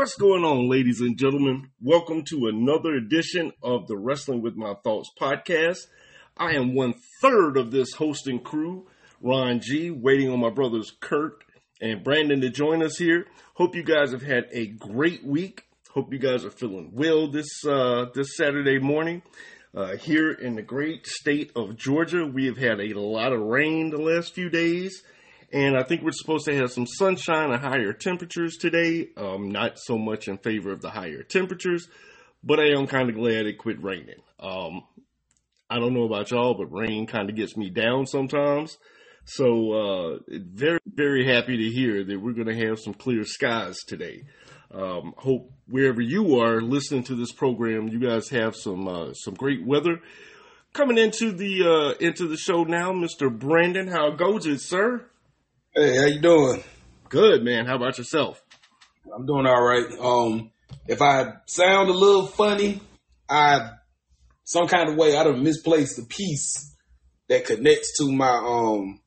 What's going on, ladies and gentlemen? Welcome to another edition of the Wrestling with My Thoughts podcast. I am one third of this hosting crew, Ron G, waiting on my brothers Kurt and Brandon to join us here. Hope you guys have had a great week. Hope you guys are feeling well this uh, this Saturday morning. Uh, here in the great state of Georgia, we have had a lot of rain the last few days. And I think we're supposed to have some sunshine and higher temperatures today. Um, not so much in favor of the higher temperatures, but I am kind of glad it quit raining. Um, I don't know about y'all, but rain kind of gets me down sometimes. So, uh, very, very happy to hear that we're going to have some clear skies today. Um, hope wherever you are listening to this program, you guys have some, uh, some great weather. Coming into the, uh, into the show now, Mr. Brandon, how goes it, sir? Hey, how you doing? Good, man. How about yourself? I'm doing all right. Um, if I sound a little funny, I some kind of way I don't misplace the piece that connects to my um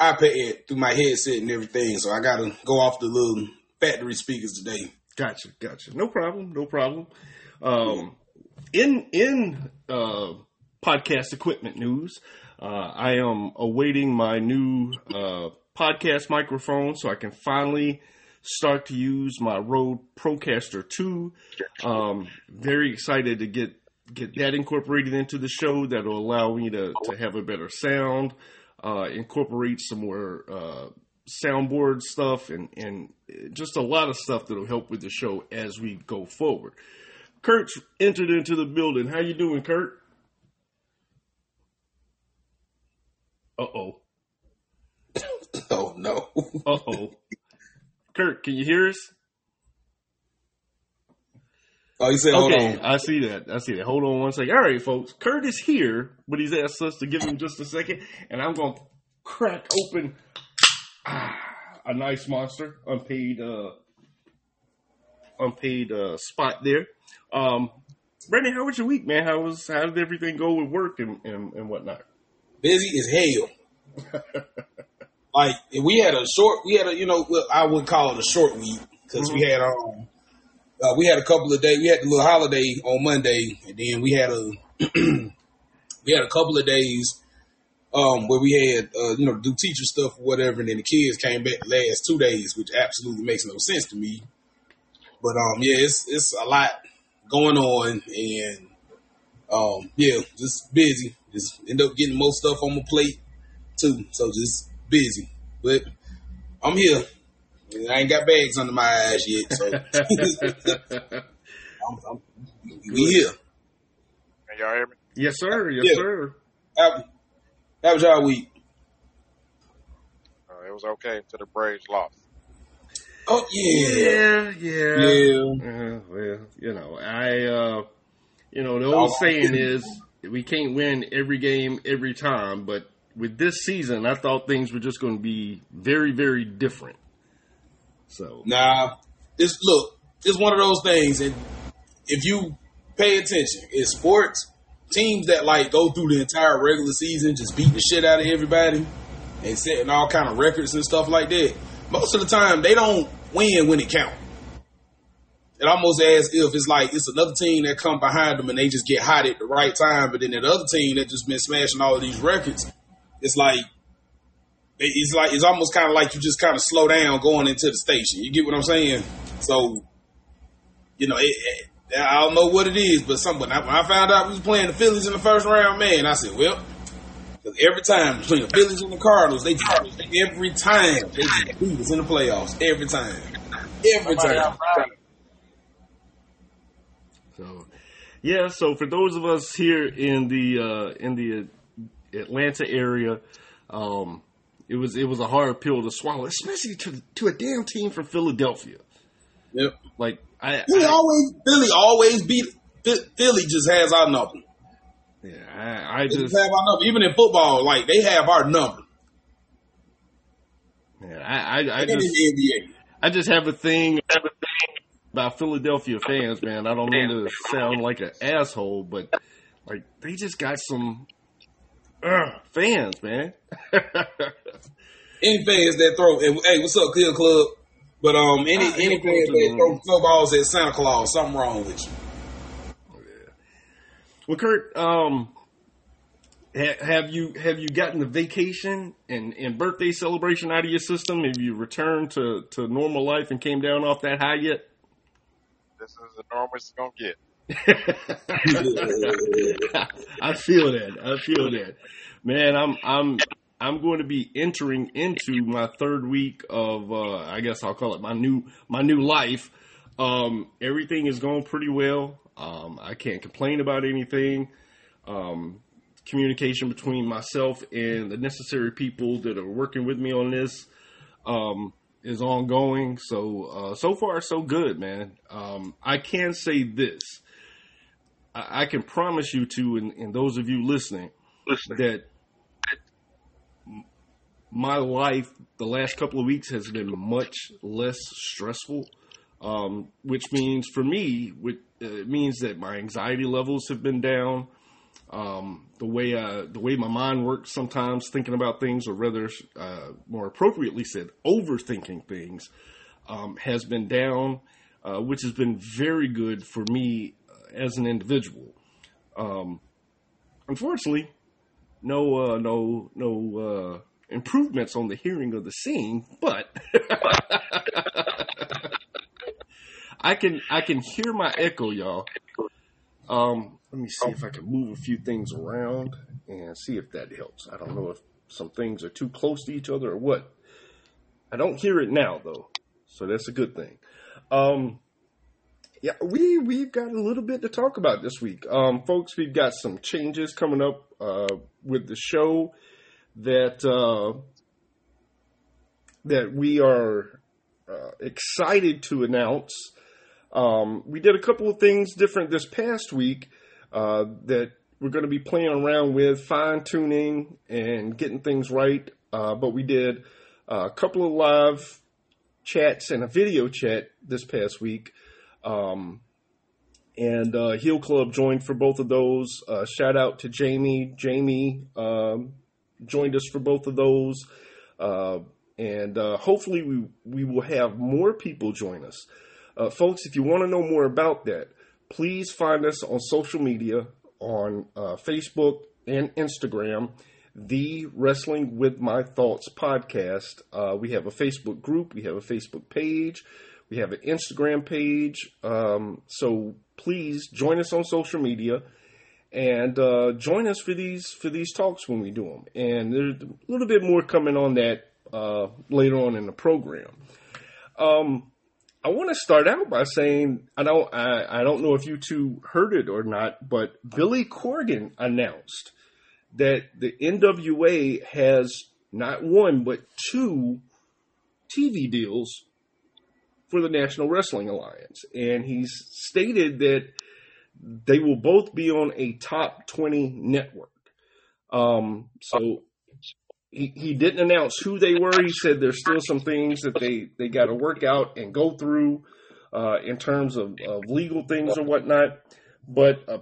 iPad through my headset and everything. So I gotta go off the little factory speakers today. Gotcha, gotcha. No problem, no problem. Um, in in uh, podcast equipment news, uh, I am awaiting my new uh, podcast microphone so I can finally start to use my Rode Procaster 2. Um, very excited to get get that incorporated into the show. That'll allow me to, to have a better sound, uh, incorporate some more uh, soundboard stuff, and, and just a lot of stuff that'll help with the show as we go forward. Kurt's entered into the building. How you doing, Kurt? Uh oh. Oh. Uh oh. Kurt, can you hear us? Oh, you said hold Okay. I see that. I see that. Hold on one second. All right, folks. Kurt is here, but he's asked us to give him just a second, and I'm going to crack open ah, a nice monster, unpaid, uh, unpaid uh, spot there. Um, Brandon, how was your week, man? How was how did everything go with work and, and, and whatnot? Busy as hell. like if we had a short, we had a you know I would call it a short week because we had um uh, we had a couple of days. We had the little holiday on Monday, and then we had a we had a couple of days um where we had uh, you know do teacher stuff or whatever, and then the kids came back the last two days, which absolutely makes no sense to me. But um yeah, it's it's a lot going on, and um yeah, just busy. Just end up getting more stuff on my plate too, so just busy. But I'm here. I ain't got bags under my eyes yet, so I'm, I'm, we here. Can y'all hear me? yes, sir. Yes, Yeah. sir. How, how was y'all week? Uh, it was okay until the Braves lost. Oh yeah, Yeah, yeah. yeah. Uh, well, you know, I, uh, you know, the old Oh. saying is we can't win every game every time, but with this season, I thought things were just going to be very, very different. So, Nah, it's look, it's one of those things, and if you pay attention, in sports, teams that like go through the entire regular season just beating the shit out of everybody and setting all kind of records and stuff like that. Most of the time, they don't win when it counts. It almost as if it's like it's another team that come behind them and they just get hot at the right time, but then that other team that just been smashing all these records, it's like it's like it's almost kind of like you just kind of slow down going into the station. You get what I'm saying? So, you know, it, it, I don't know what it is, but something. When I, when I found out we was playing the Phillies in the first round, man, I said, well, 'cause every time between the Phillies and the Cardinals, they just, every time they just beat us in the playoffs. Every time, every time. so yeah. So for those of us here in the uh, in the Atlanta area, um, it was it was a hard pill to swallow, especially to to a damn team from Philadelphia. Yep. Like I, Philly I always, Philly always beat. Philly just has our number. yeah, I, I just just have our number. Even in football, like they have our number. yeah, I, I, I And in just the NBA. I just have a thing about Philadelphia fans, man. I don't mean to sound like an asshole, but like they just got some uh, fans, man. Any fans that throw, hey, what's up, Clear Club? But um, any Ah, any yeah, fans that throw room. snowballs at Santa Claus, something wrong with you. Well, Kurt, um, ha- have you have you gotten the vacation and, and birthday celebration out of your system? Have you returned to, to normal life and came down off that high yet? This is the normal it's gonna get. I feel that. I feel that. Man, I'm I'm I'm going to be entering into my third week of uh I guess I'll call it my new my new life. Um everything is going pretty well. Um I can't complain about anything. Um communication between myself and the necessary people that are working with me on this um is ongoing. So uh so far so good, man. Um I can say this. I, I can promise you to, and, and those of you listening, that my life the last couple of weeks has been much less stressful. Um, which means for me, which, uh, it means that my anxiety levels have been down. Um, the way uh, the way my mind works sometimes, thinking about things, or rather, uh, more appropriately said, overthinking things, um, has been down, uh, which has been very good for me as an individual. Um, unfortunately, no, uh, no, no uh, improvements on the hearing of the seeing, but I can I can hear my echo, y'all. Um, let me see if I can move a few things around and see if that helps. I don't know if some things are too close to each other or what. I don't hear it now though, so that's a good thing. Um, yeah, we we've got a little bit to talk about this week, um, folks. We've got some changes coming up uh, with the show that uh, that we are uh, excited to announce. Um, we did a couple of things different this past week uh, that we're going to be playing around with, fine tuning and getting things right. Uh, but we did a couple of live chats and a video chat this past week. Um, and uh, Heel Club joined for both of those. Uh, shout out to Jamie. Jamie um, joined us for both of those. Uh, and uh, hopefully we, we will have more people join us. Uh, folks, if you want to know more about that, please find us on social media on uh, Facebook and Instagram, the Wrestling with My Thoughts podcast. We have a Facebook group, we have a Facebook page, we have an Instagram page. Um, so please join us on social media and uh, join us for these for these talks when we do them. And there's a little bit more coming on that uh, later on in the program. Um, I want to start out by saying I don't I, I don't know if you two heard it or not, but Billy Corgan announced that the NWA has not one but two TV deals for the National Wrestling Alliance, and he's stated that they will both be on a top twenty network. Um, so he, he didn't announce who they were. He said there's still some things that they, they got to work out and go through uh, in terms of, of legal things or whatnot. But uh,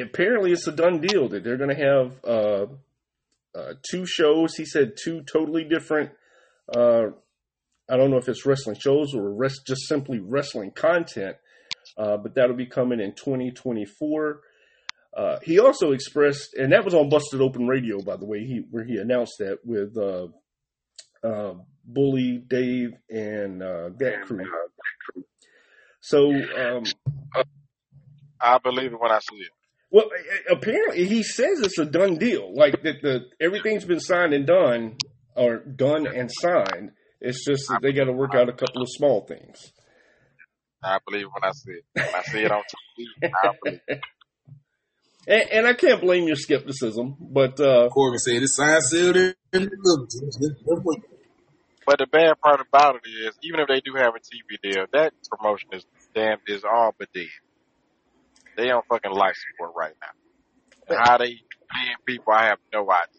apparently, it's a done deal that they're going to have uh, uh, two shows. He said two totally different. Uh, I don't know if it's wrestling shows or rest, just simply wrestling content, uh, but that'll be coming in 2024. Uh, he also expressed, and that was on Busted Open Radio, by the way, he where he announced that with uh, uh, Bully, Dave, and uh, that crew. So, um, I believe it when I see it. well, apparently he says it's a done deal, like that the everything's been signed and done, or done and signed. It's just that they got to work out a couple of small things. I believe it when I see it. When I see it on TV, I believe. And, and I can't blame your skepticism, but uh, Corgan said it's signed, sealed, and. But the bad part about it is, even if they do have a TV deal, that promotion is damn is all but dead. They on fucking life support right now. And how they paying people, I have no idea.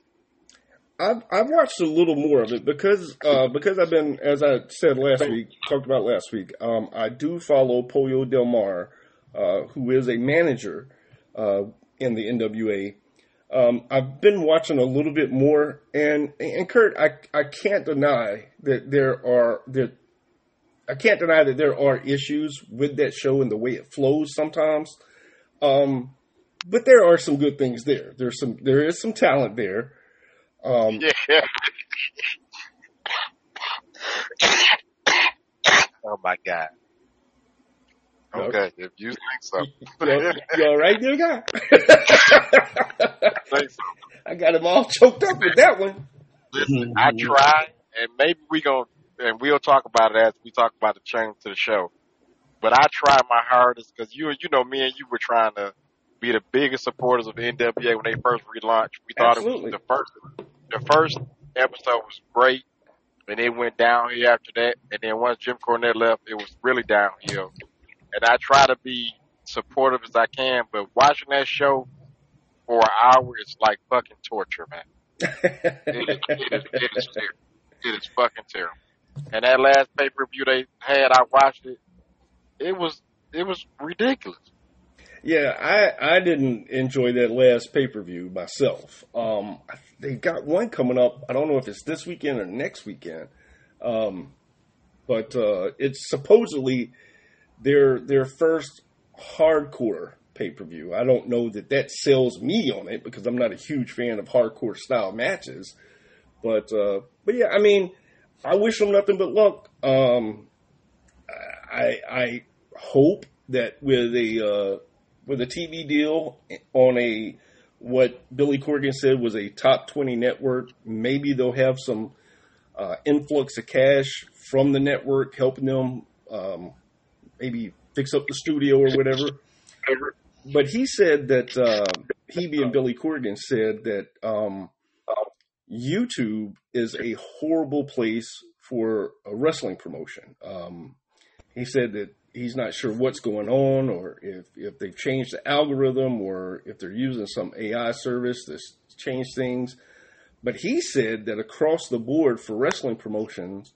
I've I've watched a little more of it because uh, because I've been as I said last week talked about last week. Um, I do follow Pollo Del Mar, uh, who is a manager uh, in the NWA. Um, I've been watching a little bit more, and and Kurt, I I can't deny that there are that I can't deny that there are issues with that show and the way it flows sometimes. Um, but there are some good things there. There's some there is some talent there. Um, Yeah. oh my god. Okay, if you think so. you, you all right, there, guy? think so. I got him all choked up with that one. Listen, I try, and maybe we going and we'll talk about it as we talk about the change to the show. But I try my hardest because you, you know, me and you were trying to be the biggest supporters of NWA when they first relaunched. We thought Absolutely. it was the first, the first episode was great, and it went downhill after that. And then once Jim Cornette left, it was really downhill. And I try to be supportive as I can, but watching that show for an hour is like fucking torture, man. It is, it is, it is terrible. It is fucking terrible. And that last pay per view they had, I watched it. It was it was ridiculous. Yeah, I I didn't enjoy that last pay per view myself. Um, they got one coming up. I don't know if it's this weekend or next weekend, um, but uh, it's supposedly their their first hardcore pay per view. I don't know that that sells me on it because I'm not a huge fan of hardcore style matches. But uh, but yeah, I mean, I wish them nothing but luck. Um, I I hope that with a uh, with a TV deal on a what Billy Corgan said was a top twenty network, maybe they'll have some uh, influx of cash from the network helping them um, maybe fix up the studio or whatever. But he said that uh, he being Billy Corgan said that um, YouTube is a horrible place for a wrestling promotion. Um, he said that he's not sure what's going on or if, if they've changed the algorithm or if they're using some AI service that's changed things. But he said that across the board for wrestling promotions,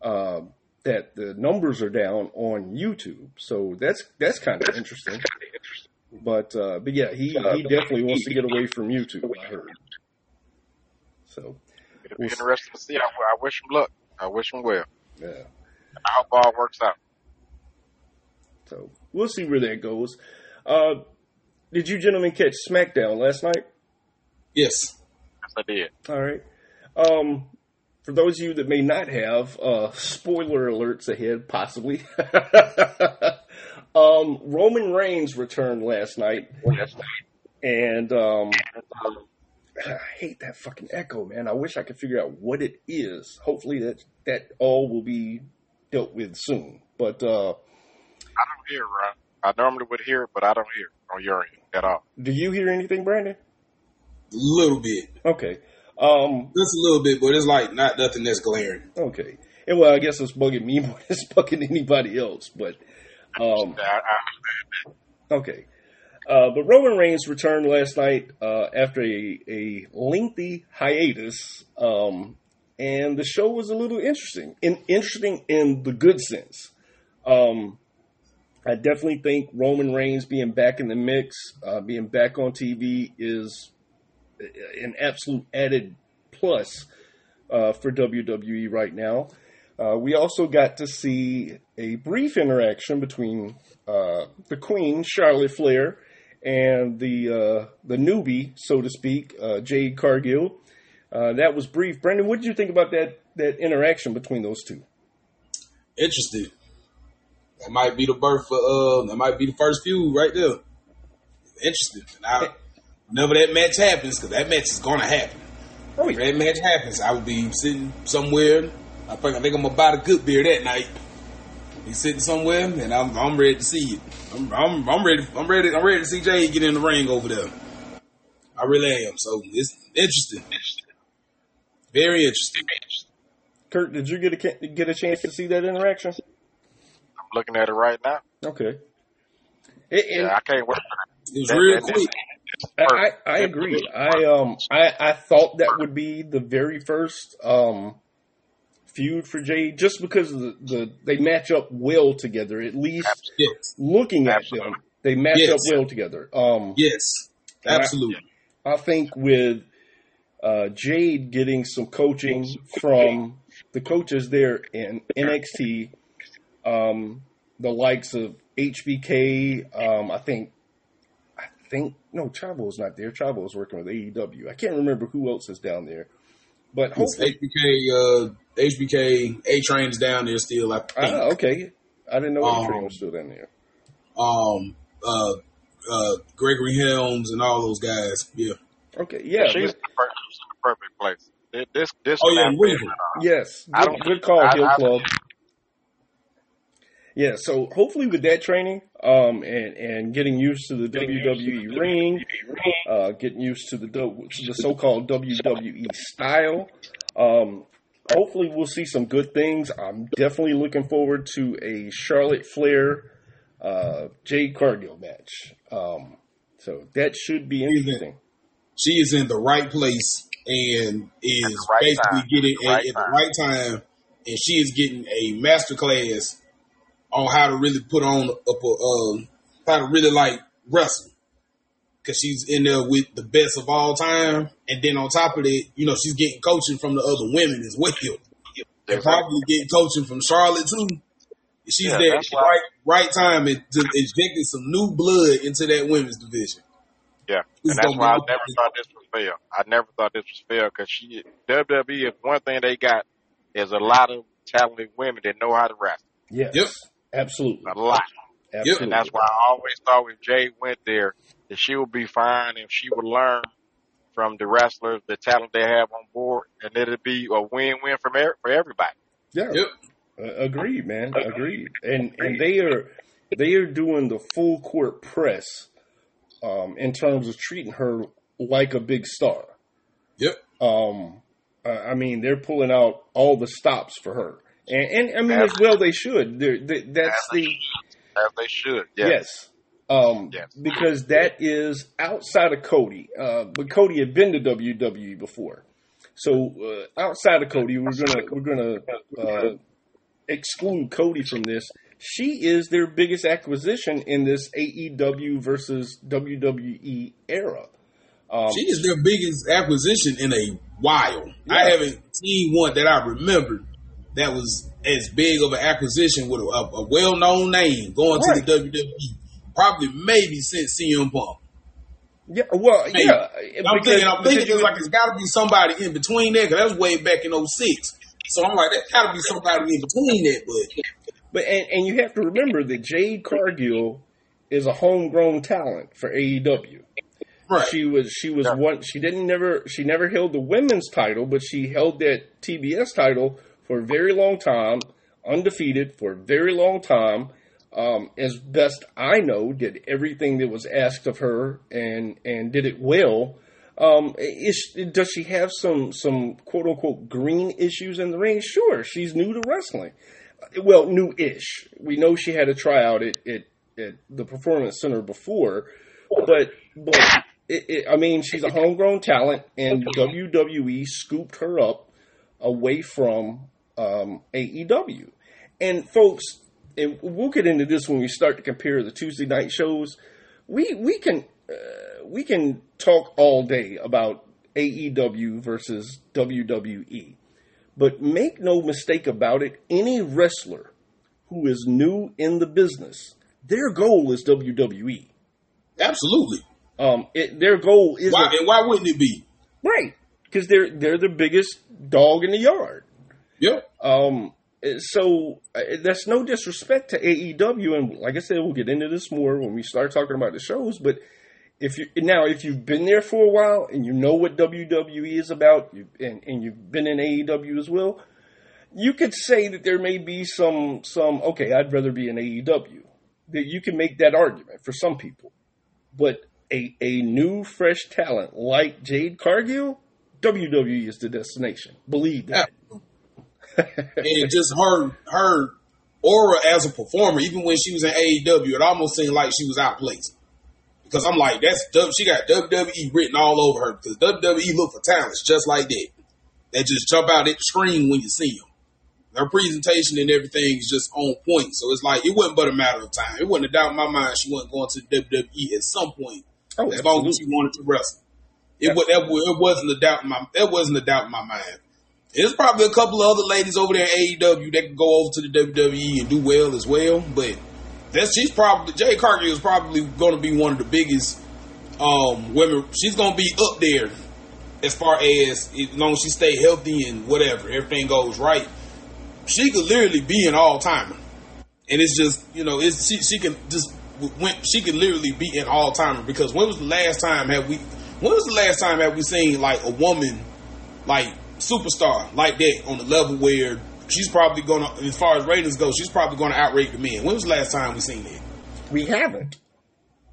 uh, that the numbers are down on YouTube. So that's that's kind of interesting. But uh, but yeah, he, he definitely wants to get away from YouTube. I heard. So It'll be interesting to see. I, I wish him luck. I wish him well. yeah. I hope all works out. So we'll see where that goes. Uh, did you gentlemen catch SmackDown last night? Yes. Yes, I did. All right. Um, for those of you that may not have, uh, spoiler alerts ahead, possibly. um, Roman Reigns returned last night, Yes. and um, I hate that fucking echo, man. I wish I could figure out what it is. Hopefully that that all will be dealt with soon. But uh, I don't hear, Ron. I normally would hear it, but I don't hear it on your end at all. do you hear anything, Brandon? A little bit. Okay. Um, Just a little bit, but it's like not nothing that's glaring. okay. And well, I guess it's bugging me more than it's bugging anybody else. But um, I, I, Okay. Uh, but Roman Reigns returned last night uh, after a, a lengthy hiatus, um, and the show was a little interesting. In, interesting in the good sense. Um, I definitely think Roman Reigns being back in the mix, uh, being back on TV, is an absolute added plus uh, for WWE right now. Uh, we also got to see a brief interaction between uh, the Queen, Charlotte Flair, and the uh, the newbie, so to speak, uh, Jade Cargill. That was brief. Brandon, what did you think about that that interaction between those two? Interesting. That might be the birth for uh that might be the first feud right there. Interesting. Now whenever that match happens, because that match is gonna happen. Oh, If that match happens, I will be sitting somewhere. I think I think I'm gonna buy the good beer that night. Be sitting somewhere, and I'm I'm ready to see it. I'm I'm, I'm ready. I'm ready. I'm ready to see Jay get in the ring over there. I really am. So it's interesting. Very interesting. Kurt, did you get a get a chance to see that interaction? Looking at it right now. Okay. It, Yeah, I can't wait. for It was that. real That- quick. I, I, agree. I um I, I thought that would be the very first um feud for Jade just because of the, the they match up well together. At least looking at Absolutely. them, they match Yes. up well together. Um Yes. And I- Absolutely. I think with uh, Jade getting some coaching from the coaches there in NXT, um, the likes of HBK. Um, I think, I think no, Chavo is not there. Chavo is working with AEW. I can't remember who else is down there, but hopefully, HBK, uh, HBK, A Train is down there still. I think. ah, okay. I didn't know Um, A Train was still down there. Um, uh, uh, Gregory Helms and all those guys. Yeah. Okay, yeah, she's, but- the per- she's in the perfect place. This, this, this Oh, yeah, not Winfrey. fair. Yes, I good, don't- good call, I- Hill I- Club. Yeah, so hopefully with that training, um, and and getting used to the WWE ring, uh, getting used to the to the so-called WWE style, um, hopefully we'll see some good things. I'm definitely looking forward to a Charlotte Flair, uh, Jade Cargill match. Um, so that should be interesting. She is in the right place and is right basically time. getting The right at the right time, and she is getting a master class on how to really put on up a, uh, how to really like wrestle. Cause she's in there with the best of all time, and then on top of it, you know, she's getting coaching from the other women as well, and Exactly. probably getting coaching from Charlotte too. She's Yeah, there at the right right time and to injecting some new blood into that women's division. Yeah, It's and that's why I be- never thought this was fair. I never thought this was fair because she WWE is one thing they got is a lot of talented women that know how to wrestle. Yes, Yep. Absolutely, A lot. absolutely. And that's why I always thought if Jay went there that she would be fine and she would learn from the wrestlers, the talent they have on board, and it'd be a win-win from er- for everybody. Yeah. Yep. Uh, agreed, man. Agreed. And and they are they are doing the full court press um, in terms of treating her like a big star. Yep. Um, I I mean, they're pulling out all the stops for her, and, and I mean, as well they should. They're, they, that's the As they should. Yeah. yes. Um, Yes. because that is outside of Cody. Uh, but Cody had been to WWE before, so uh, outside of Cody, we're gonna we're gonna uh, exclude Cody from this. She is their biggest acquisition in this AEW versus WWE era. Um, She is their biggest acquisition in a while. Yeah. I haven't seen one that I remember that was as big of an acquisition with a, a well-known name going Right. to the WWE. Probably maybe since CM Punk. yeah, well, Hey, yeah. I'm because- thinking, I'm thinking it's like it's got to be somebody in between there because that was way back in 06. So I'm like, that got to be somebody in between that. But But and, and you have to remember that Jade Cargill is a homegrown talent for AEW. right, She was she was one she didn't never she never held the women's title, but she held that TBS title for a very long time, undefeated for a very long time. Um, as best I know, did everything that was asked of her and and did it well. Um, is, does she have some some quote unquote green issues in the ring? Sure, she's new to wrestling. Well, new-ish. We know she had a tryout at, at, at the Performance Center before, but but it, it, I mean, she's a homegrown talent, and WWE scooped her up away from um, AEW. And folks, and we'll get into this when we start to compare the Tuesday night shows. We we can uh, we can talk all day about AEW versus WWE, but make no mistake about it. Any wrestler who is new in the business, their goal is WWE. absolutely. Um, it, their goal is Why and why wouldn't it be? right because they're they're the biggest dog in the yard. Yep. Um, so uh, that's no disrespect to AEW, and like I said, we'll get into this more when we start talking about the shows. But if you now, if you've been there for a while and you know what WWE is about, and and you've been in AEW as well, you could say that there may be some some okay, I'd rather be in AEW. That you can make that argument for some people, but a a new fresh talent like Jade Cargill, WWE is the destination. Believe that. And just her her aura as a performer, even when she was in AEW, it almost seemed like she was outplaced. Because I'm like, that's she got WWE written all over her. Because WWE look for talents just like that. That just jump out at the screen when you see them. Her presentation and everything is just on point. So it's like it wasn't but a matter of time. It wasn't a doubt in my mind she wasn't going to WWE at some point Oh, as long as she wanted to wrestle. It, wa- it wasn't a doubt in my that wasn't a doubt in my mind. There's probably a couple of other ladies over there at AEW that can go over to the WWE and do well as well, but that's she's probably Jade Cargill is probably going to be one of the biggest um, women. She's going to be up there as far as as long as she stay healthy and whatever, everything goes right. She could literally be an all timer, and it's just you know it's she she can just when she could literally be an all timer because when was the last time have we when was the last time have we seen like a woman like superstar like that on the level where she's probably gonna as far as ratings go she's probably gonna outrate the men when was the last time we seen that We haven't,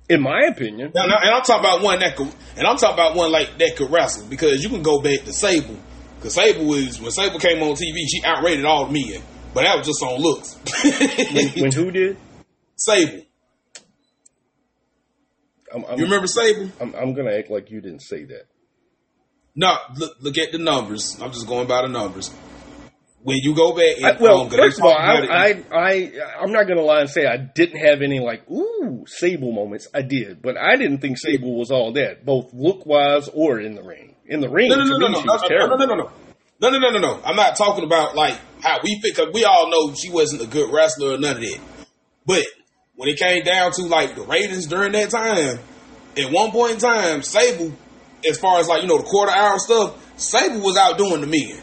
in my opinion. and I'm talking about one that could and I'm talking about one like that could wrestle because you can go back to Sable because Sable was when Sable came on TV she outrated all the men but that was just on looks When, when who did? Sable I'm, I'm, you remember Sable I'm, I'm gonna act like you didn't say that. No, look, look at the numbers. I'm just going by the numbers. When you go back, and, I, well, um, first of all, I, I, I, I'm not gonna lie and say I didn't have any like ooh Sable moments. I did, but I didn't think Sable was all that, both look wise or in the ring. In the ring, no, no, no, no, no, she no, was no, no, terrible. no, no, no, no, no, no, no, no. I'm not talking about like how we fit because we all know she wasn't a good wrestler or none of that. But when it came down to like the ratings during that time, at one point in time, Sable, as far as like you know the quarter hour stuff, Sable was outdoing the men.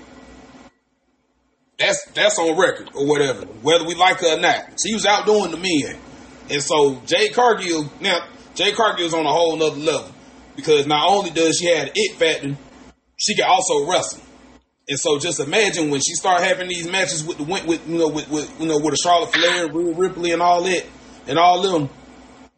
That's that's on record or whatever, whether we like her or not. She was outdoing the men, and so Jay Cargill now Jay Cargill Cargill's on a whole nother level because not only does she have it factor, she can also wrestle. And so just imagine when she start having these matches with the with you know with, with you know with a Charlotte Flair, Rhea Ripley, and all that, and all them,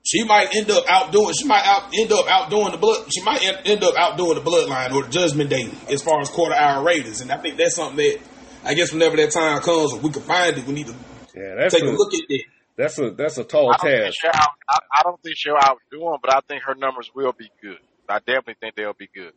she might end up outdoing. She might out end up outdoing the blood. She might end, end up outdoing the Bloodline or the Judgment Day as far as quarter hour ratings. And I think that's something that I guess whenever that time comes, if we can find it, we need to Yeah, that's take a, a look at that. that's a that's a tall I task. out, I, I don't think she'll outdo him, but I think her numbers will be good. I definitely think they'll be good.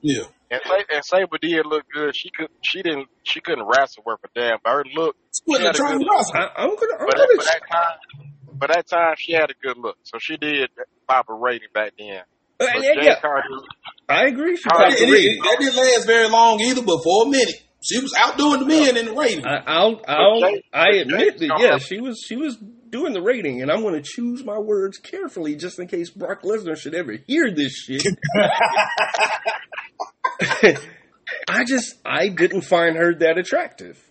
Yeah, And, Sa- and Sable did look good. She could, she didn't, she couldn't wrestle worth a damn. But her look, she wasn't had a trying good to wrestle. I, I'm gonna I'm but gonna at, but that time, but that time she had a good look, so she did pop a rating back then. uh, But yeah, Jay yeah, Cargill, I agree. She All right, popped It- the it- that didn't last very long either, but for a minute, she was outdoing the men in the rating. I, I'll, I'll, Jay- I but admit Jay's that gonna yeah, have- she was, she was doing the rating, and I'm going to choose my words carefully just in case Brock Lesnar should ever hear this shit. I just, I didn't find her that attractive.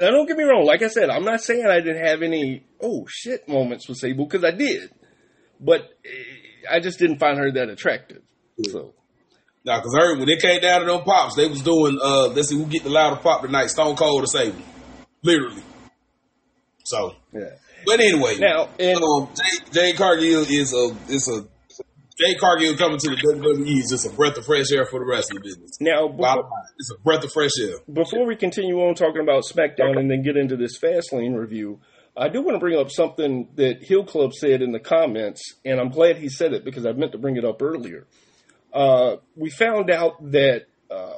Now, don't get me wrong. Like I said, I'm not saying I didn't have any oh shit moments with Sable because I did, but eh, I just didn't find her that attractive. So Now, because her when it came down to them pops, they was doing uh let's see who get the louder pop tonight, Stone Cold or Sable. Literally. So yeah. but anyway. Now, and um Jay, Jay Cargill is a is a Jay Cargill coming to the WWE is just a breath of fresh air for the wrestling business. now Bottom before, line, it's a breath of fresh air. before we continue on talking about SmackDown and then get into this Fastlane review, I do want to bring up something that Hill Club said in the comments, and I'm glad he said it because I meant to bring it up earlier. Uh, we found out that uh,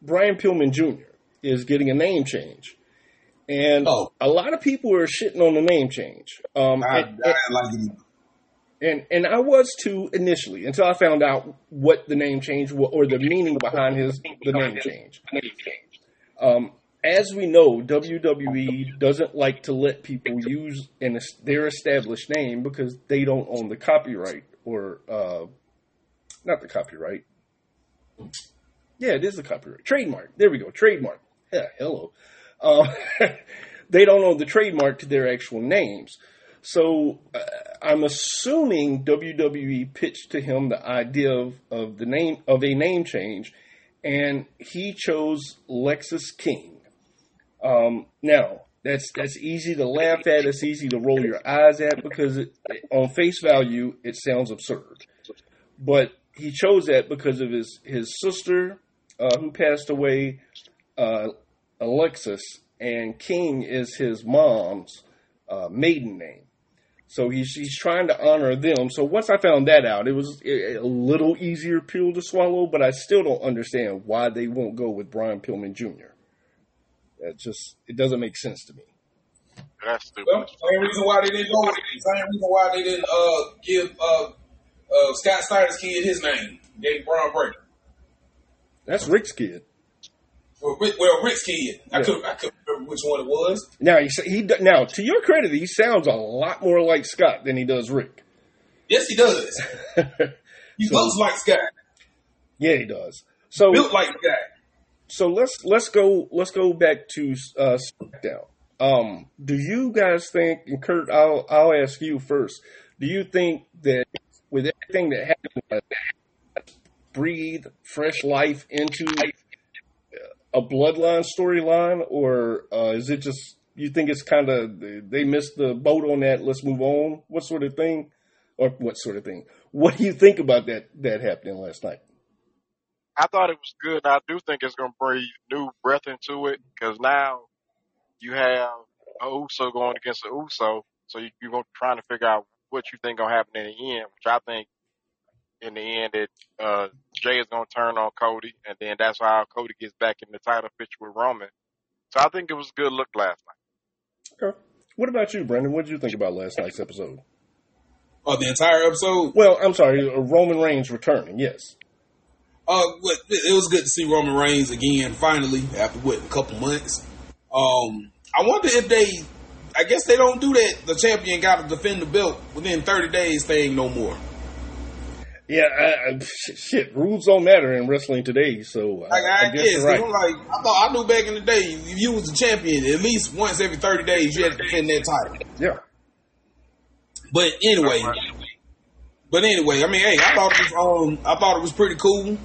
Brian Pillman Jr. is getting a name change. And Oh. a lot of people are shitting on the name change. Um, I, and, I like it. and and I was too initially until I found out what the name change or the meaning behind his the name change. Um, as we know, WWE doesn't like to let people use an, their established name because they don't own the copyright or uh, not the copyright. Yeah, it is the copyright trademark. There we go, trademark. Yeah, hello. Uh, they don't own the trademark to their actual names. So uh, I'm assuming WWE pitched to him the idea of, of the name of a name change, and he chose Lexis King. Um, now that's that's easy to laugh at. It's easy to roll your eyes at because it, on face value it sounds absurd. But he chose that because of his his sister uh, who passed away, uh, Alexis, and King is his mom's uh, maiden name. So he's he's trying to honor them. So once I found that out, it was a a little easier pill to swallow. But I still don't understand why they won't go with Brian Pillman Jr. That just it doesn't make sense to me. that's stupid. Well, same reason why they didn't go with it. Same reason why they didn't uh, give uh, uh, Scott Steiner's kid his name. Gave Bron Breakker. That's Rick's kid. Well, Rick, well, Rick's kid. I Yeah. could I couldn't remember which one it was. Now he he now to your credit, he sounds a lot more like Scott than he does Rick. Yes, he does. He So- looks like Scott. yeah, he does. So Built like Scott. So let's let's go let's go back to uh, SmackDown. Um, do you guys think? And Kurt, I'll I'll ask you first. Do you think that with everything that happened, breathe fresh life into a bloodline storyline, or uh, is it just you think it's kind of they missed the boat on that? Let's move on. What sort of thing, or what sort of thing? What do you think about that that happening last night? I thought it was good. And I do think it's going to breathe new breath into it because now you have a Uso going against a Uso, so you, you're going to trying to figure out what you think going to happen in the end. Which I think in the end that uh, Jay is going to turn on Cody, and then that's how Cody gets back in the title picture with Roman. So I think it was a good look last night. Okay. What about you, Brandon? What did you think about last night's episode? Oh, the entire episode. Well, I'm sorry, uh, Roman Reigns returning. Yes. Uh, it was good to see Roman Reigns again, finally, after what, a couple months. Um, I wonder if they, I guess they don't do that. The champion got to defend the belt within 30 days thing no more. Yeah, I, I, shit, rules don't matter in wrestling today, so I, I, I guess guess, right. like, I thought, I knew back in the day, if you was a champion, at least once every 30 days, you had to defend that title. Yeah. But anyway, but anyway, I mean, hey, I thought it was, um, I thought it was pretty cool.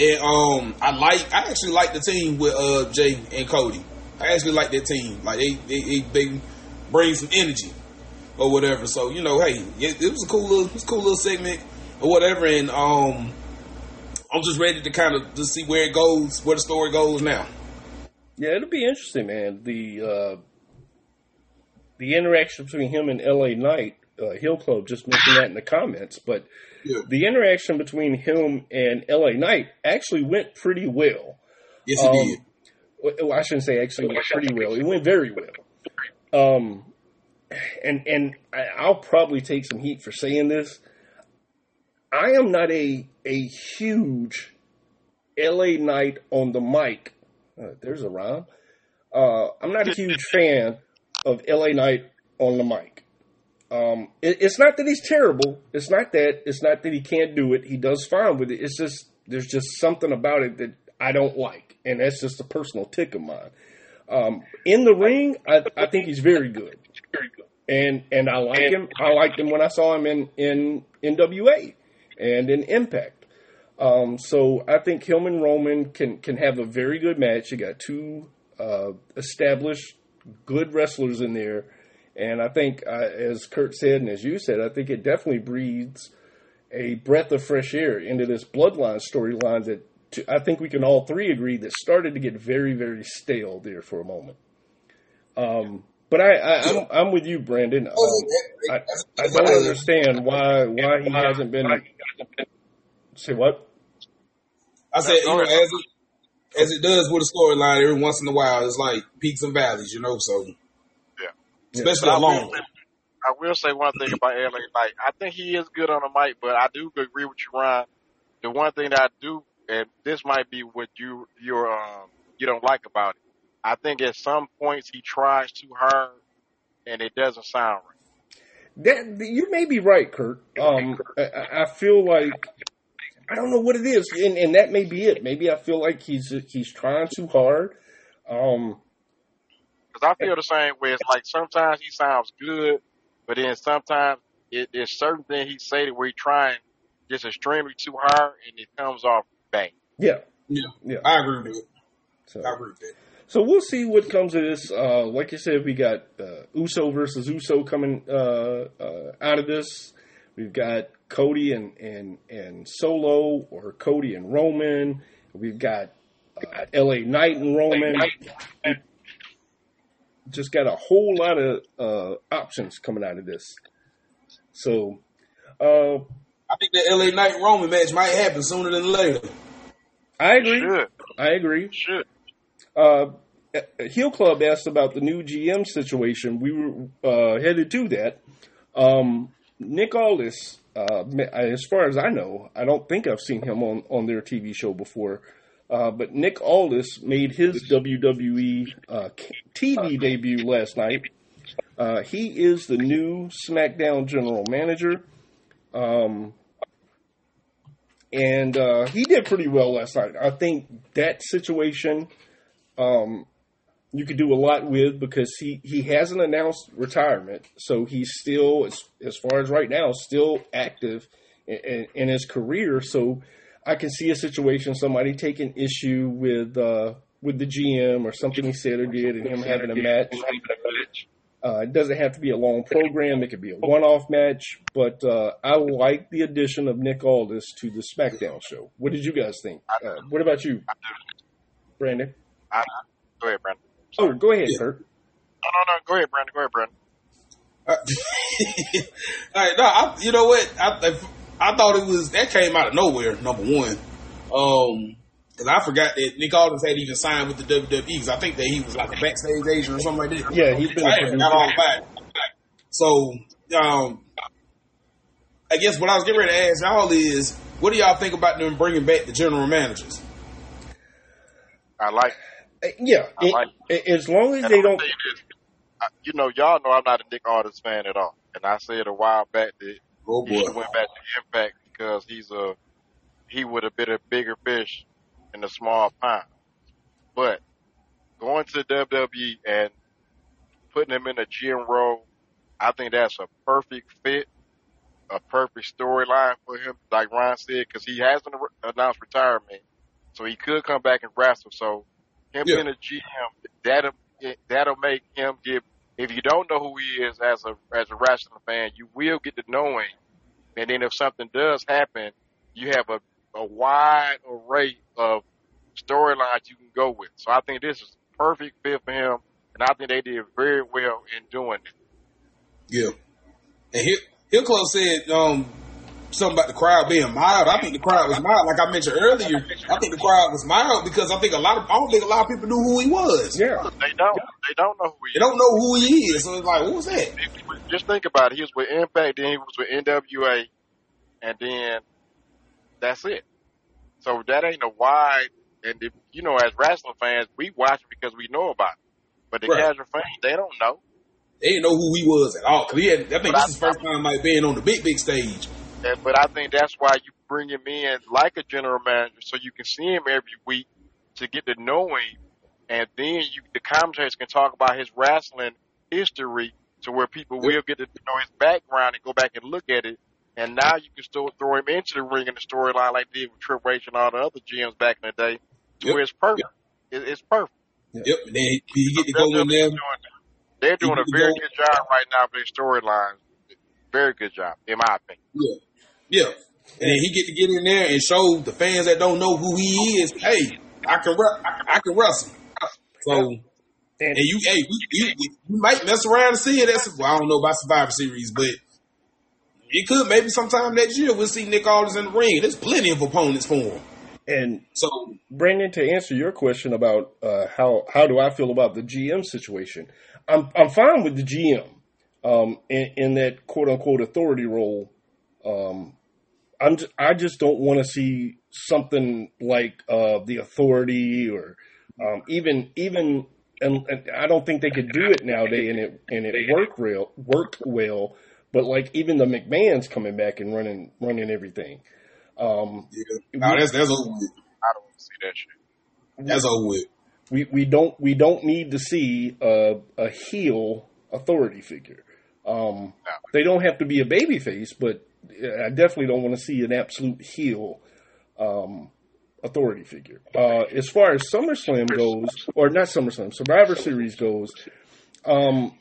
And, um, I like, I actually like the team with, uh, Jay and Cody. I actually like that team. Like, they, they, they, bring some energy or whatever. So, you know, hey, it, it was a cool little, it was a cool little segment or whatever. And, um, I'm just ready to kind of just see where it goes, where the story goes now. Yeah, it'll be interesting, man. The uh, the interaction between him and L.A. Knight, uh, Hill Club just mentioned that in the comments, but Yeah. the interaction between him and L.A. Knight actually went pretty well. Yes, it Um, did. well, I shouldn't say actually went pretty well. It went very well. Um, and and I'll probably take some heat for saying this. I am not a a huge LA Knight on the mic. Uh, there's a rhyme. Uh, I'm not a huge fan of LA Knight on the mic. Um, it, it's not that he's terrible. It's not that. It's not that he can't do it. He does fine with it. It's just there's just something about it that I don't like, and that's just a personal tick of mine. Um, in the ring, I, I think he's very good, and and I like him. I liked him when I saw him in in NWA and in Impact. Um, so I think him and Roman can can have a very good match. You got two uh, established good wrestlers in there, and I think, uh, as Kurt said and as you said, I think it definitely breathes a breath of fresh air into this bloodline storyline that I think we can all three agree that started to get very very stale there for a moment. Um, but I, I I'm, I'm with you, Brandon. Um, I, I don't understand why why he hasn't been. Say what? I said, you know, as it as it does with a storyline, every once in a while, it's like peaks and valleys, you know. So, especially But I alone. will, I will say one thing about LA Knight. I think he is good on the mic, but I do agree with you, Ron. The one thing that I do, and this might be what you you're um, you don't like about it. I think at some points he tries too hard, and it doesn't sound right. That you may be right, Kurt. Um, I- I, I feel like I don't know what it is, and, and that may be it. Maybe I feel like he's he's trying too hard. Um, Because I feel the same way. It's like sometimes he sounds good, but then sometimes it, it's certain things he say that where he trying just extremely too hard, and it comes off bang. yeah, Yeah, yeah. I agree with it. So, I agree with that. so we'll see what comes of this. Uh, like you said, we got uh, Uso versus Uso coming uh, uh, out of this. We've got Cody and, and and Solo, or Cody and Roman. We've got uh, L.A. Knight and Roman. Just got a whole lot of uh, options coming out of this. So, uh, I think the LA Knight Roman match might happen sooner than later. I agree. Should I agree. Sure. Uh, Heel Club asked about the new GM situation. We were uh, headed to that. Um, Nick Aldis, uh, as far as I know, I don't think I've seen him on, on their TV show before. Uh, but Nick Aldis made his WWE uh, TV debut last night. Uh, he is the new SmackDown general manager. Um, and uh, he did pretty well last night. I think that situation um, you could do a lot with because he, he hasn't announced retirement, so he's still, as, as far as right now, still active in, in, in his career. So I can see a situation somebody taking issue with uh, with the GM or something he said or did, and him having a match. Uh, it doesn't have to be a long program. It could be a one-off match. But uh, I like the addition of Nick Aldis to the SmackDown show. What did you guys think? Uh, what about you, Brandon? Go ahead, Brandon. Oh, go ahead, Kurt. No, no, no. Go ahead, Brandon. Go ahead, Brandon. All right, no, I, you know what? I, I thought it was that came out of nowhere. Number one, um, because I forgot that Nick Aldis had even signed with the WWE. Because I think that he was like a backstage agent or something like that. Yeah, he's been. I a had got all back. So, um, I guess what I was getting ready to ask y'all is, what do y'all think about them bringing back the general managers? I like. Uh, Yeah, I like it- as long as And they I'm don't. tell you this. I, you know, y'all know I'm not a Nick Aldis fan at all, and I said a while back that Oh he should went back to Impact because he's a he would have been a bigger fish in a small pond. But going to WWE and putting him in a GM role, I think that's a perfect fit, a perfect storyline for him. Like Ron said, because he hasn't announced retirement, so he could come back and wrestle. So him Yeah. being a GM, that'll that'll make him give. If you don't know who he is as a as a wrestling fan, you will get to know him. And then if something does happen, you have a, a wide array of storylines you can go with. So I think this is perfect fit for him, and I think they did very well in doing it. Yeah. And Hill, Hill said um, something about the crowd being mild. I think the crowd was mild. Like I mentioned earlier, I think the crowd was mild because I think a lot of I don't think a lot of people knew who he was. Yeah, They don't. They don't know who he They is. don't know who he is. So it's like, what was that? Just think about it. He was with Impact, then he was with NWA, and then that's it. So that ain't a wide. And if, you know, as wrestling fans, we watch it because we know about it. But the Right. casual fans, they don't know. They didn't know who he was at all. Cause he had, I think But this I- is his first time like being on the big big stage. And, but I think that's why you bring him in like a general manager, so you can see him every week to get to know him, and then you the commentators can talk about his wrestling history to where people Yep. will get to know his background and go back and look at it. And now you can still throw him into the ring in the storyline like they did with Triple H and all the other GMs back in the day, to Yep. where it's perfect. It, it's perfect. Yep. And then he, he get to go in there. doing- They're doing a very go- good job right now with their storylines. Very good job, in my opinion. Yeah. Yeah. And then he get to get in there and show the fans that don't know who he is, hey, I can I can wrestle. So and, and you hey, you, you, you might mess around and see it. That's well, I don't know about Survivor Series, but it could maybe sometime next year we'll see Nick Aldis in the ring. There's plenty of opponents for him. and So Brandon, to answer your question about uh, how how do I feel about the GM situation, I'm I'm fine with the GM um, in, in that quote unquote authority role. Um, I'm just, I just don't want to see something like uh, the authority or um, even even and, and I don't think they could do it nowadays and it and it work real work well. But like even the McMahon's coming back and running running everything. Um, yeah, nah, that's that's over with. I don't see that shit. That's with. we, we don't we don't need to see a, a heel authority figure. Um, they don't have to be a baby face, but I definitely don't want to see an absolute heel um, authority figure. Uh, as far as SummerSlam goes, or not SummerSlam, Survivor Series goes, um,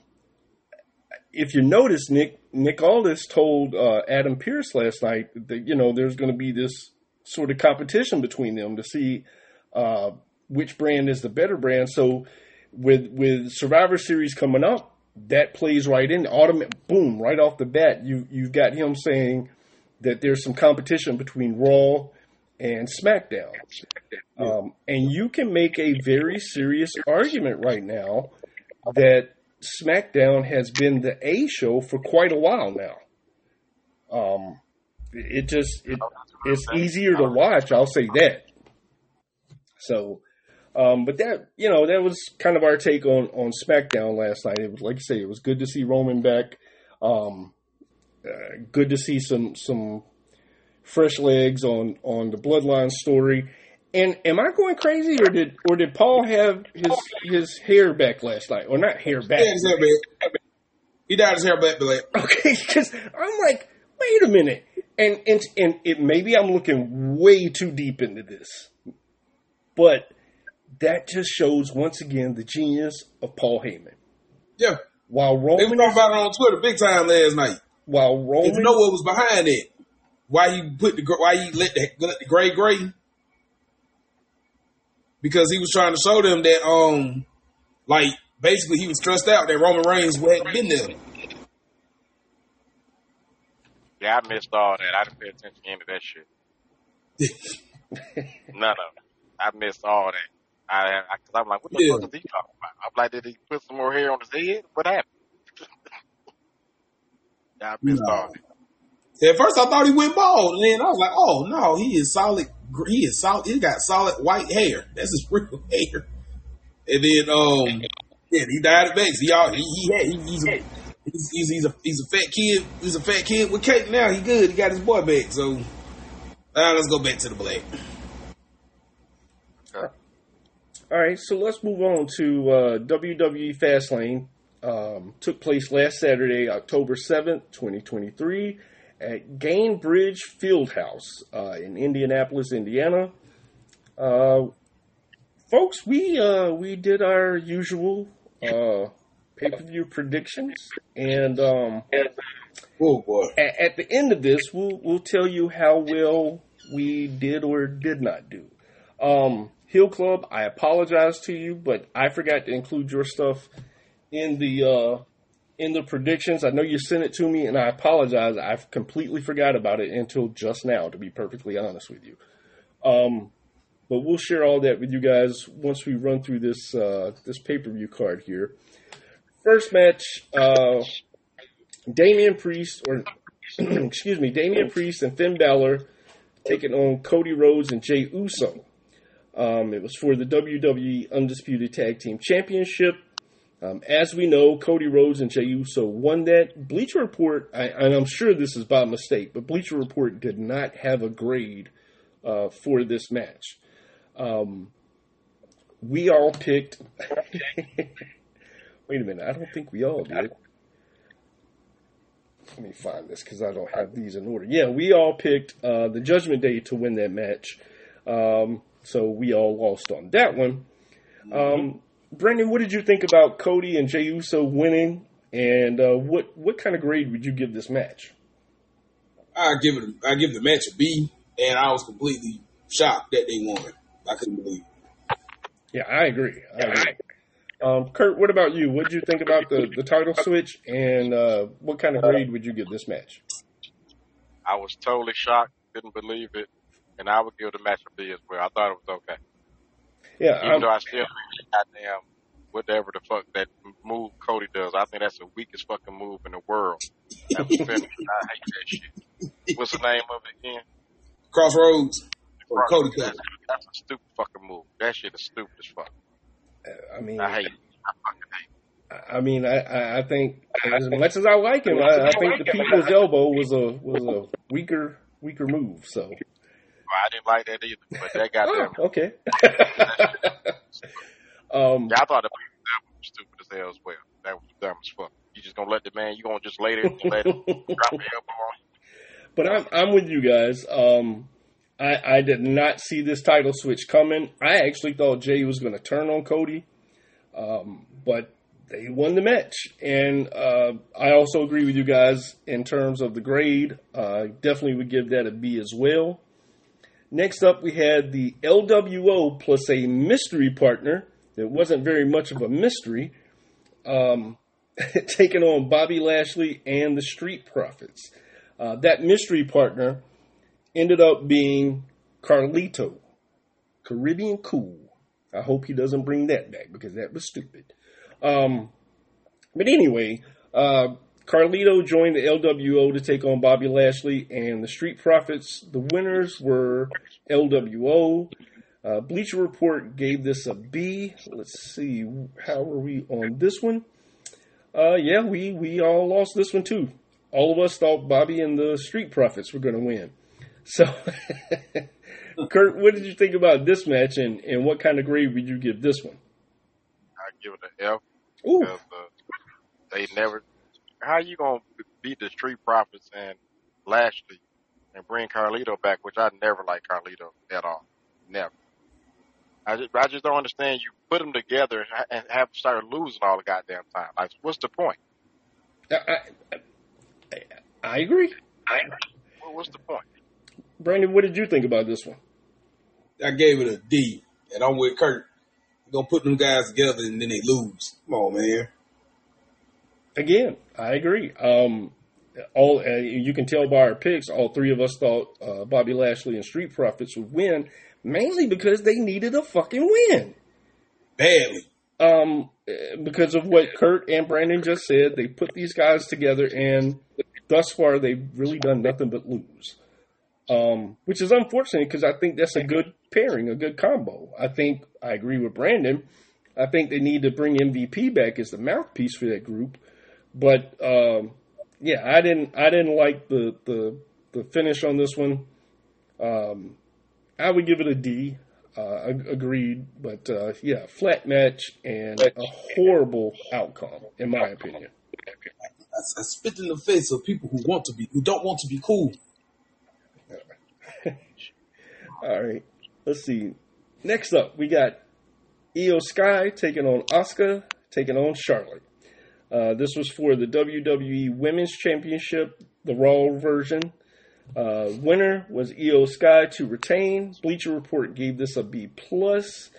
if you notice, Nick Nick Aldis told uh, Adam Pearce last night that you know there's going to be this sort of competition between them to see uh, which brand is the better brand. So with with Survivor Series coming up, that plays right in. Automatic, boom, right off the bat, you you've got him saying that there's some competition between Raw and SmackDown, um, and you can make a very serious argument right now that SmackDown has been the A show for quite a while now. Um, it just it, it's easier to watch. I'll say that. So, um, but that you know that was kind of our take on on SmackDown last night. It was like I say, it was good to see Roman back. Um, uh, good to see some some fresh legs on on the Bloodline story. And am I going crazy, or did or did Paul have his his hair back last night, or not hair back? He hair back. He dyed his hair back, black. Okay, because I'm like, wait a minute, and and and it maybe I'm looking way too deep into this, but that just shows once again the genius of Paul Heyman. Yeah, While Roman they was Roman, talking about it on Twitter big time last night. while If Roman, you know what was behind it, why he put the why he let the, let the gray gray? Because he was trying to show them that um, like basically he was stressed out that Roman Reigns hadn't been there. Yeah, I missed all that. I didn't pay attention to any of that shit. None of it. I missed all that. I, I, cause I'm like, what the Yeah. fuck is he talking about? I'm like, did he put some more hair on his head? What happened? yeah, I missed No. that. At first, I thought he went bald, and then I was like, "Oh no, he is solid. He is solid. He got solid white hair. That's his real hair." And then, um, yeah, he died back. So he, all, he, he, had, he he's, a, he's, he's, he's a he's a fat kid. He's a fat kid with cake now. He good. He got his boy back. So now let's go back to the black. All right, so let's move on to uh, WWE Fastlane. Um, took place last Saturday, October 7th, 2023, at Gainbridge Fieldhouse uh, in Indianapolis, Indiana. Uh, folks, we uh, we did our usual uh, pay per view predictions, and um, Oh boy, at, at the end of this, we'll we'll tell you how well we did or did not do. Um, Hill Club, I apologize to you, but I forgot to include your stuff in the uh, in the predictions. I know you sent it to me, and I apologize. I completely forgot about it until just now. To be perfectly honest with you, um, but we'll share all that with you guys once we run through this uh, this pay per view card here. First match. Uh, Damian Priest, or excuse me, Damian Priest and Finn Balor taking on Cody Rhodes and Jey Uso. Um, it was for the WWE Undisputed Tag Team Championship. Um, as we know, Cody Rhodes and Jey Uso won that. Bleacher Report, I, and I'm sure this is by mistake, but Bleacher Report did not have a grade uh, for this match. Um, we all picked. Wait a minute, I don't think we all did. Let me find this because I don't have these in order. Yeah, we all picked uh, the Judgment Day to win that match. Um, so we all lost on that one. Um, Brandon, what did you think about Cody and Jey Uso winning? And uh, what what kind of grade would you give this match? I give it. I give the match a B, and I was completely shocked that they won. I couldn't believe. It. Yeah, I agree. I agree. Um, Kurt, what about you? What did you think about the, the title switch? And uh, what kind of grade would you give this match? I was totally shocked, Didn't believe it, and I would give the match a B as well. I thought it was okay. Yeah, Even I'm, though I still think goddamn whatever the fuck that move Cody does, I think that's the weakest fucking move in the world. That was finished. I hate that shit. What's the name of it again? Cross Rhodes. Or Cody That's, that's a stupid fucking move. That shit is stupid as fuck. Uh, I mean, I hate it. I fucking hate it. I mean, I, I, I think as much as I like him, I, I think the people's elbow was a was a weaker weaker move. So, Well, I didn't like that either, but that goddamn. oh, okay. um, Yeah, I thought the that was stupid as hell as well. That was dumb as fuck. You just gonna let the man? You gonna just lay there and let him drop the elbow on you? but I'm I'm with you guys. Um, I I did not see this title switch coming. I actually thought Jey was going to turn on Cody, um, but they won the match, and uh, I also agree with you guys in terms of the grade. Uh, definitely would give that a B as well. Next up, we had the LWO plus a mystery partner. It wasn't very much of a mystery. Um, taking on Bobby Lashley and the Street Profits. Uh, that mystery partner ended up being Carlito, Caribbean Cool. I hope he doesn't bring that back because that was stupid. Um, but anyway, uh, Carlito joined the LWO to take on Bobby Lashley and the Street Profits. The winners were LWO. Uh, Bleacher Report gave this a B. Let's see, how are we on this one? Uh, yeah, we we all lost this one too. All of us thought Bobby and the Street Profits were going to win. So, Kurt, what did you think about this match, and, and what kind of grade would you give this one? I give it an F Ooh, because uh, they never. How you gonna beat the Street Profits and Lashley and bring Carlito back, which I never liked Carlito at all, never. I just, I just don't understand. You put them together and ha- and have started losing all the goddamn time. Like, what's the point? I, I, I, I agree. What- What's the point? Brandon, what did you think about this one? I gave it a D, and I'm with Kurt. You're gonna put them guys together and then they lose. Come on, man. Again, I agree. Um, all uh, you can tell by our picks, all three of us thought uh, Bobby Lashley and Street Profits would win, mainly because they needed a fucking win. Badly. Um, uh, because of what Kurt and Brandon just said, they put these guys together, and thus far they've really done nothing but lose. Um, which is unfortunate because I think that's a good pairing, a good combo. I think I agree with Brandon. I think they need to bring MVP back as the mouthpiece for that group. But um, yeah, I didn't I didn't like the the, the finish on this one. Um, I would give it a D. Uh, agreed, but uh, yeah, flat match and a horrible outcome, in my opinion. I, I spit in the face of people who want to be, who don't want to be cool. All right, let's see. Next up, we got Iyo Sky taking on Asuka, taking on Charlotte. Uh, this was for the WWE Women's Championship, the Raw version. Uh, winner was Iyo Sky to retain. Bleacher Report gave this a B plus.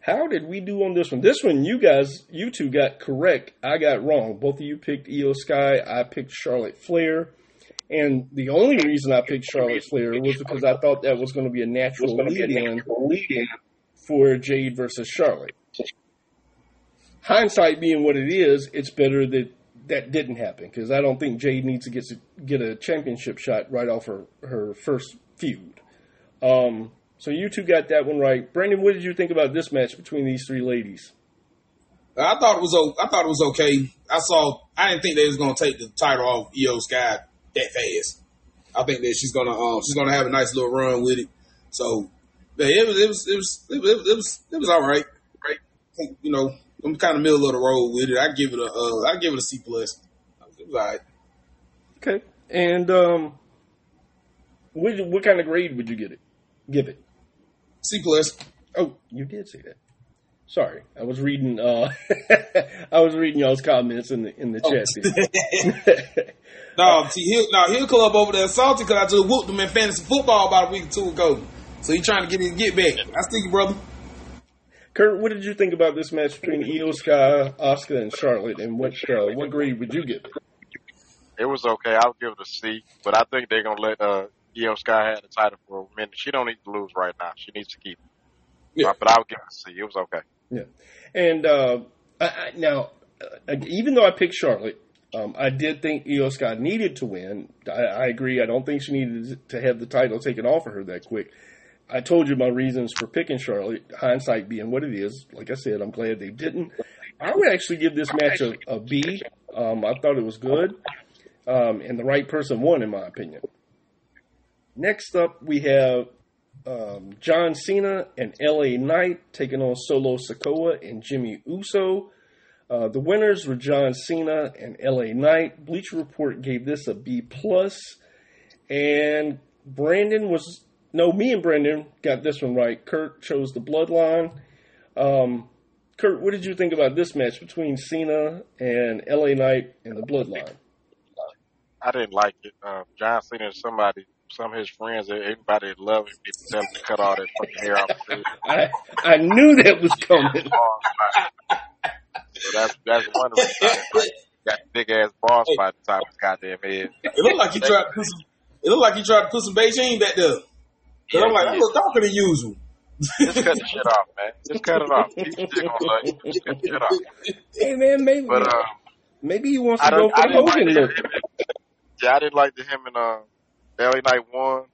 How did we do on this one? This one, you guys, you two got correct. I got wrong. Both of you picked Iyo Sky. I picked Charlotte Flair. And the only reason I picked Charlotte Flair was because I thought that was going to be a natural lead-in for Jade versus Charlotte. Hindsight being what it is, it's better that that didn't happen because I don't think Jade needs to get to get a championship shot right off her her first feud. Um, so you two got that one right. Brandon, what did you think about this match between these three ladies? I thought it was I thought it was okay. I saw I didn't think they was gonna take the title off Iyo Sky that fast. I think that she's gonna um she's gonna have a nice little run with it. So yeah, it was it was it was it was it was, it was all right. Right, you know I'm kind of middle of the road with it. I give it a uh, I give it a C plus. It was all right. Okay, and um, what what kind of grade would you get it? Give it? C plus. Oh, you did say that. Sorry, I was reading. Uh, I was reading y'all's comments in the in the chat. there. No, see, Hill, no, Hill Club over there salty because I just whooped him in fantasy football about a week or two ago. So he trying to get his get back. I stick you, brother. Kurt, what did you think about this match between Iyo Sky, Asuka, and Charlotte? And what uh, what grade would you give it? It was okay. I'll give it a C, but I think they're gonna let uh Iyo Sky have the title for a minute. She don't need to lose right now. She needs to keep it. Yeah. But I'll give it a C. It was okay. Yeah, and uh, I, I, now uh, even though I picked Charlotte, um, I did think Iyo Sky needed to win. I, I agree. I don't think she needed to have the title taken off of her that quick. I told you my reasons for picking Charlotte. Hindsight being what it is. Like I said, I'm glad they didn't. I would actually give this match a, a B. Um, I thought it was good, um, and the right person won, in my opinion. Next up, we have um, John Cena and LA Knight taking on Solo Sikoa and Jimmy Uso. Uh, the winners were John Cena and LA Knight. Bleacher Report gave this a B plus, and Brandon was no me and Brandon got this one right. Kurt chose the Bloodline. Um, Kurt, what did you think about this match between Cena and LA Knight and the Bloodline? I didn't like it. Um, John Cena is somebody, some of his friends, everybody that love him, need to tell him to cut all that fucking hair off. I I knew that was coming. So that's that's one of them. Got big ass balls by the top of his goddamn head. It looked like he tried to put some. It looked like he tried to put some Beijing back there. But I'm like, I'm look darker than usual. Just cut the shit off, man. Just cut it off. People still gonna love you. Just cut the shit off. Hey man, maybe But uh, maybe he wants I to go for I the didn't like Hogan look. yeah, I didn't like that him and uh, LA Knight won.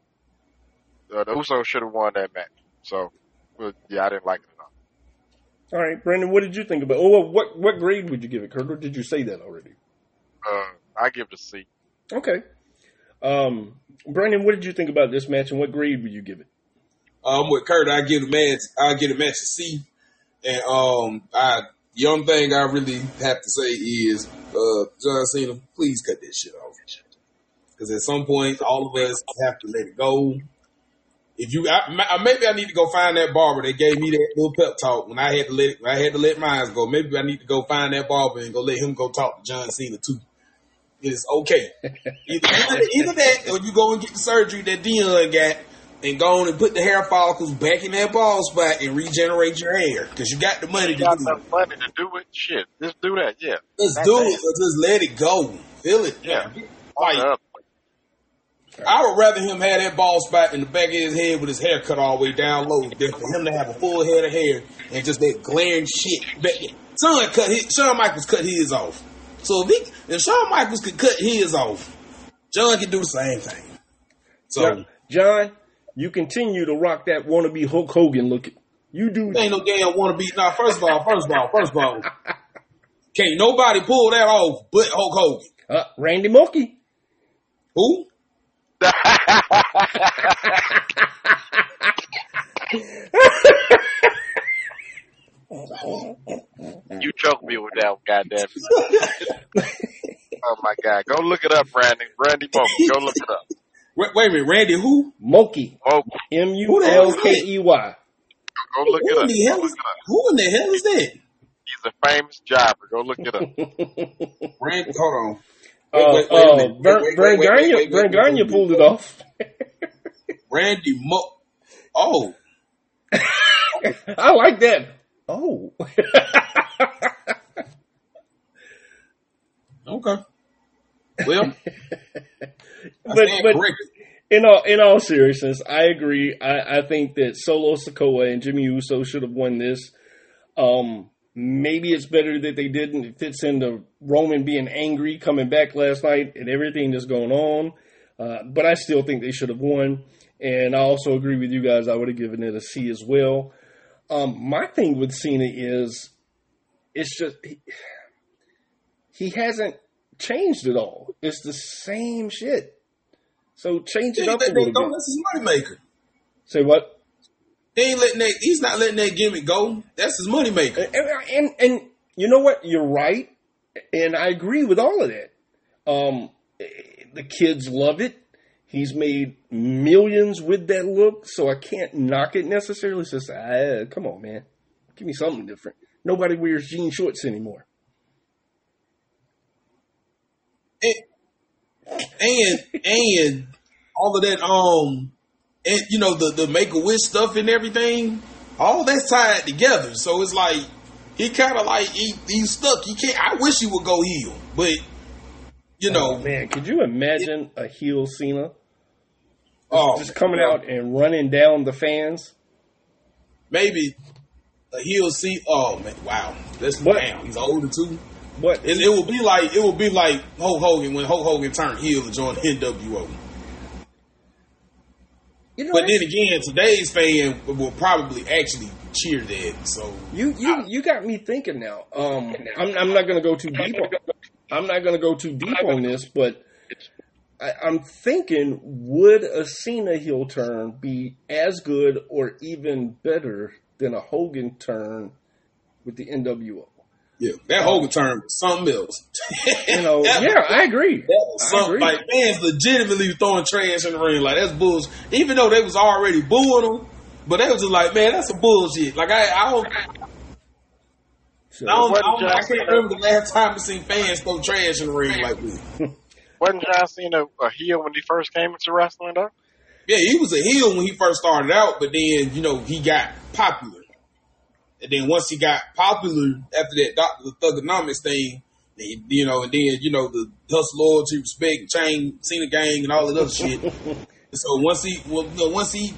Uh, the Usos should have won that match. So But yeah, I didn't like it at all. All right, Brandon, what did you think about? Oh, what what grade would you give it, Kurt? Or did you say that already? Uh, I give it a C. Okay. Um, Brandon, what did you think about this match, and what grade would you give it? I'm um, with Kurt, I give a match. I give a match a C. And um, I the only thing I really have to say is, uh, John Cena, please cut this shit off. Because at some point, all of us have to let it go. If you, I, maybe I need to go find that barber that gave me that little pep talk when I had to let, I had to let mine go. Maybe I need to go find that barber and go let him go talk to John Cena too. It is okay. Either, either, either that, or you go and get the surgery that Dion got, and go on and put the hair follicles back in that bald spot and regenerate your hair because you got the money You to got do it. enough money to do it. Shit, just do that. Yeah. Let's That's do it. it. Or just let it go. Feel it. Yeah. Like, I would rather him have that bald spot in the back of his head with his hair cut all the way down low than for him to have a full head of hair and just that glaring shit. back there. Son cut his, Shawn Michaels cut his off. So if, he, if Shawn Michaels could cut his off, John can do the same thing. So John, John, you continue to rock that wannabe Hulk Hogan look. You do. ain't no damn wanna be. Now, first of all, first of all, first of all, can't nobody pull that off but Hulk Hogan. Uh, Randy Mulkey. Who? you choke me with that, goddamn. oh my god, go look it up, Randy. Randy Mulkey, go look it up. Wait, wait a minute, Randy. Who? Mulkey. M U L K E Y. go look Who it in up. the Go hell look is? it up. Who in the hell is that? He's a famous jobber. Go look it up. Randy, hold on. Uh, Wait, wait, wait a uh, wait, pulled it off. Randy Mo. Oh, I like that. Oh. okay. Well, but but corrected. in all in all seriousness, I agree. I, I think that Solo Sikoa and Jimmy Uso should have won this. Um, maybe it's better that they didn't. It fits into Roman being angry coming back last night and everything that's going on. Uh, but I still think they should have won. And I also agree with you guys. I would have given it a C as well. Um, my thing with Cena is, it's just he, he hasn't changed at all. It's the same shit. So change it He up a little letting that go. bit. That's his moneymaker. Say what? He ain't letting that. He's not letting that gimmick go. That's his moneymaker. And, and and you know what? You're right, and I agree with all of that. Um, the kids love it. He's made millions with that look, so I can't knock it necessarily. It's just, ah, come on, man, give me something different. Nobody wears jean shorts anymore. And and, and all of that. Um, and you know the the Make a Wish stuff and everything. All that's tied together. So it's like he kind of like he he's stuck. He can't. I wish he would go heel, but you know, Oh, man, could you imagine a heel Cena oh, just coming out and running down the fans? maybe a heel see. Oh man, wow, that's What? damn. He's older too. What? It, it will be like it will be like Hulk Hogan when Hulk Hogan turned heel and joined NWO. You know, But that's- then again, today's fan will probably actually cheer that. So You you you got me thinking now. Um, I'm I'm not gonna go too deep. On, I'm not gonna go too deep on this, but I, I'm thinking, would a Cena heel turn be as good or even better than a Hogan turn with the NWO? yeah, that Hogan turn was something else. You know, That- yeah, I agree. That was something agree. like fans legitimately throwing trash in the ring. Like that's bullshit. Even though they was already booing them, but they was just like, man, that's some bullshit. Like I, I don't, So, I, don't, I, don't, I can't remember the last time I seen fans throw trash in the ring like this. Wasn't John Cena a heel when he first came into wrestling, though? Yeah, he was a heel when he first started out, but then you know he got popular, and then once he got popular after that Doctor the Thuganomics thing, you know, and then you know the hustle, loyalty, respect, chain, Cena gang, and all that other shit. So once he, well, you know, once he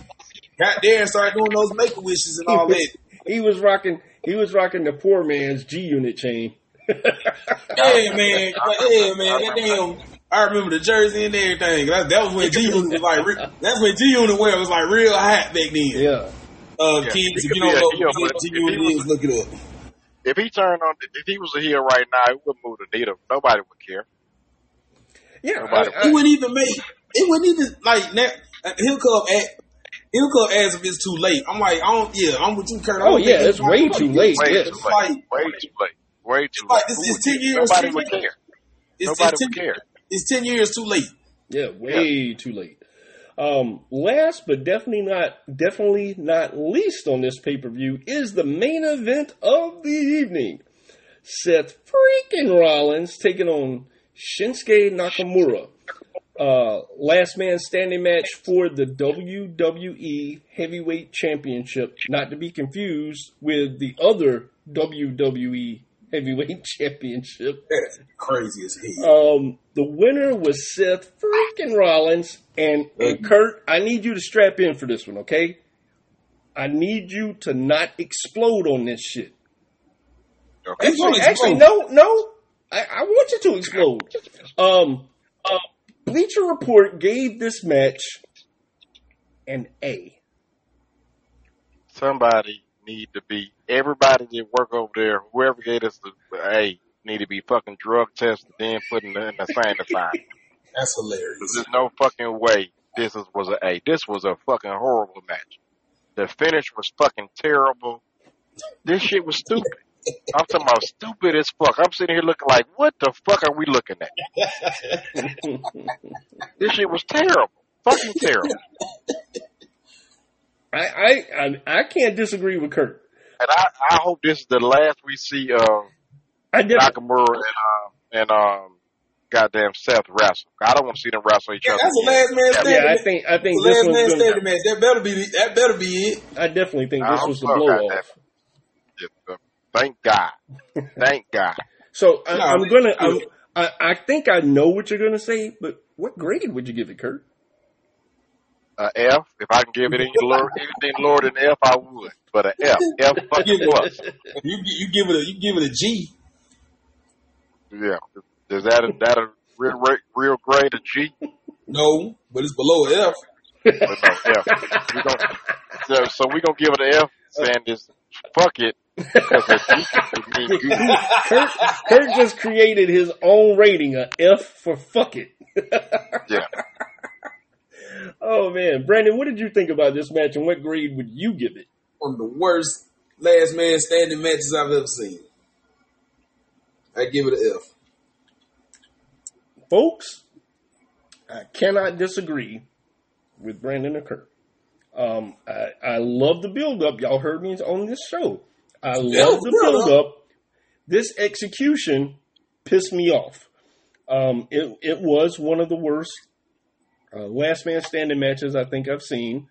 got there and started doing those make a wishes and all that, he was rocking. He was rocking the poor man's G Unit chain. yeah, man, yeah, man, that damn. I remember the jersey and everything. That, that was when G Unit was like, re- that's when G Unit wear was like real hot back then. yeah. Uh, Yeah, kids, if you don't know, heel, what but TV if he is, look it up. If he turned on, if he was a heel right now, it wouldn't move the needle. Nobody would care. Yeah, Nobody- I- I- It wouldn't even make. It wouldn't even like. Now, he'll come at. He'll come as if it's too late. I'm like, I don't. Yeah, I'm with you, Kurt. Oh, yeah, think it's way too late. Way Yeah. too late. like Way too late. Way too like late. this Who is would 10 care? years Nobody too would late. care. Nobody would care. It's ten years too late. Yeah, way too late. Um, last but definitely not definitely not least on this pay per view is the main event of the evening. Seth freaking Rollins taking on Shinsuke Nakamura. Uh, last man standing match for the WWE Heavyweight Championship, not to be confused with the other WWE Heavyweight Championship. That's crazy as hell. Um, the winner was Seth freaking Rollins, and, and Kurt, I need you to strap in for this one, okay? I need you to not explode on this shit. Okay. He's gonna Actually, no, no, I, I want you to explode. Um, uh, Bleacher Report gave this match an A. Somebody need to be. Everybody that work over there, whoever gave us the A, need to be fucking drug tested, then put in the, in the sanitizer. That's hilarious. There's no fucking way this is, was a, A. This was a fucking horrible match. The finish was fucking terrible. This shit was stupid. I'm talking about stupid as fuck. I'm sitting here looking like, what the fuck are we looking at? This shit was terrible. Fucking terrible. I, I, I, I can't disagree with Kurt. And I, I hope this is the last we see of I did. Nakamura and um and um goddamn Seth wrestle. I don't want to see them wrestle each Yeah, other. that's a last man standing. Yeah, I think I think The this last man standing match. That better be. That better be it. I definitely think I this was the so, blow off. Yeah, uh, Thank God. Thank God. So I, No, I'm gonna. I'm, I I think I know what you're gonna say, but what grade would you give it, Kurt? Uh, F. If I can give it any lower, anything lower than F, I would. But an F. F fucking plus. You you give it a you give it a G. Yeah. Is that a, that a real, real, real grade, a G? No, but it's below a F. But no, F. We gonna, so, so we gonna give it an F, saying this, fuck it. Because a G, it means G. Kurt, Kurt just created his own rating, a F for fuck it. Yeah. Oh man, Brandon, what did you think about this match, and what grade would you give it? One of the worst last man standing matches I've ever seen. I give it an F. folks, I cannot disagree with Brandon and Kurt. Um, I, I love the build up. Y'all heard me on this show. I love the build-up. build up. This execution pissed me off. Um, it, it was one of the worst uh, last man standing matches I think I've seen,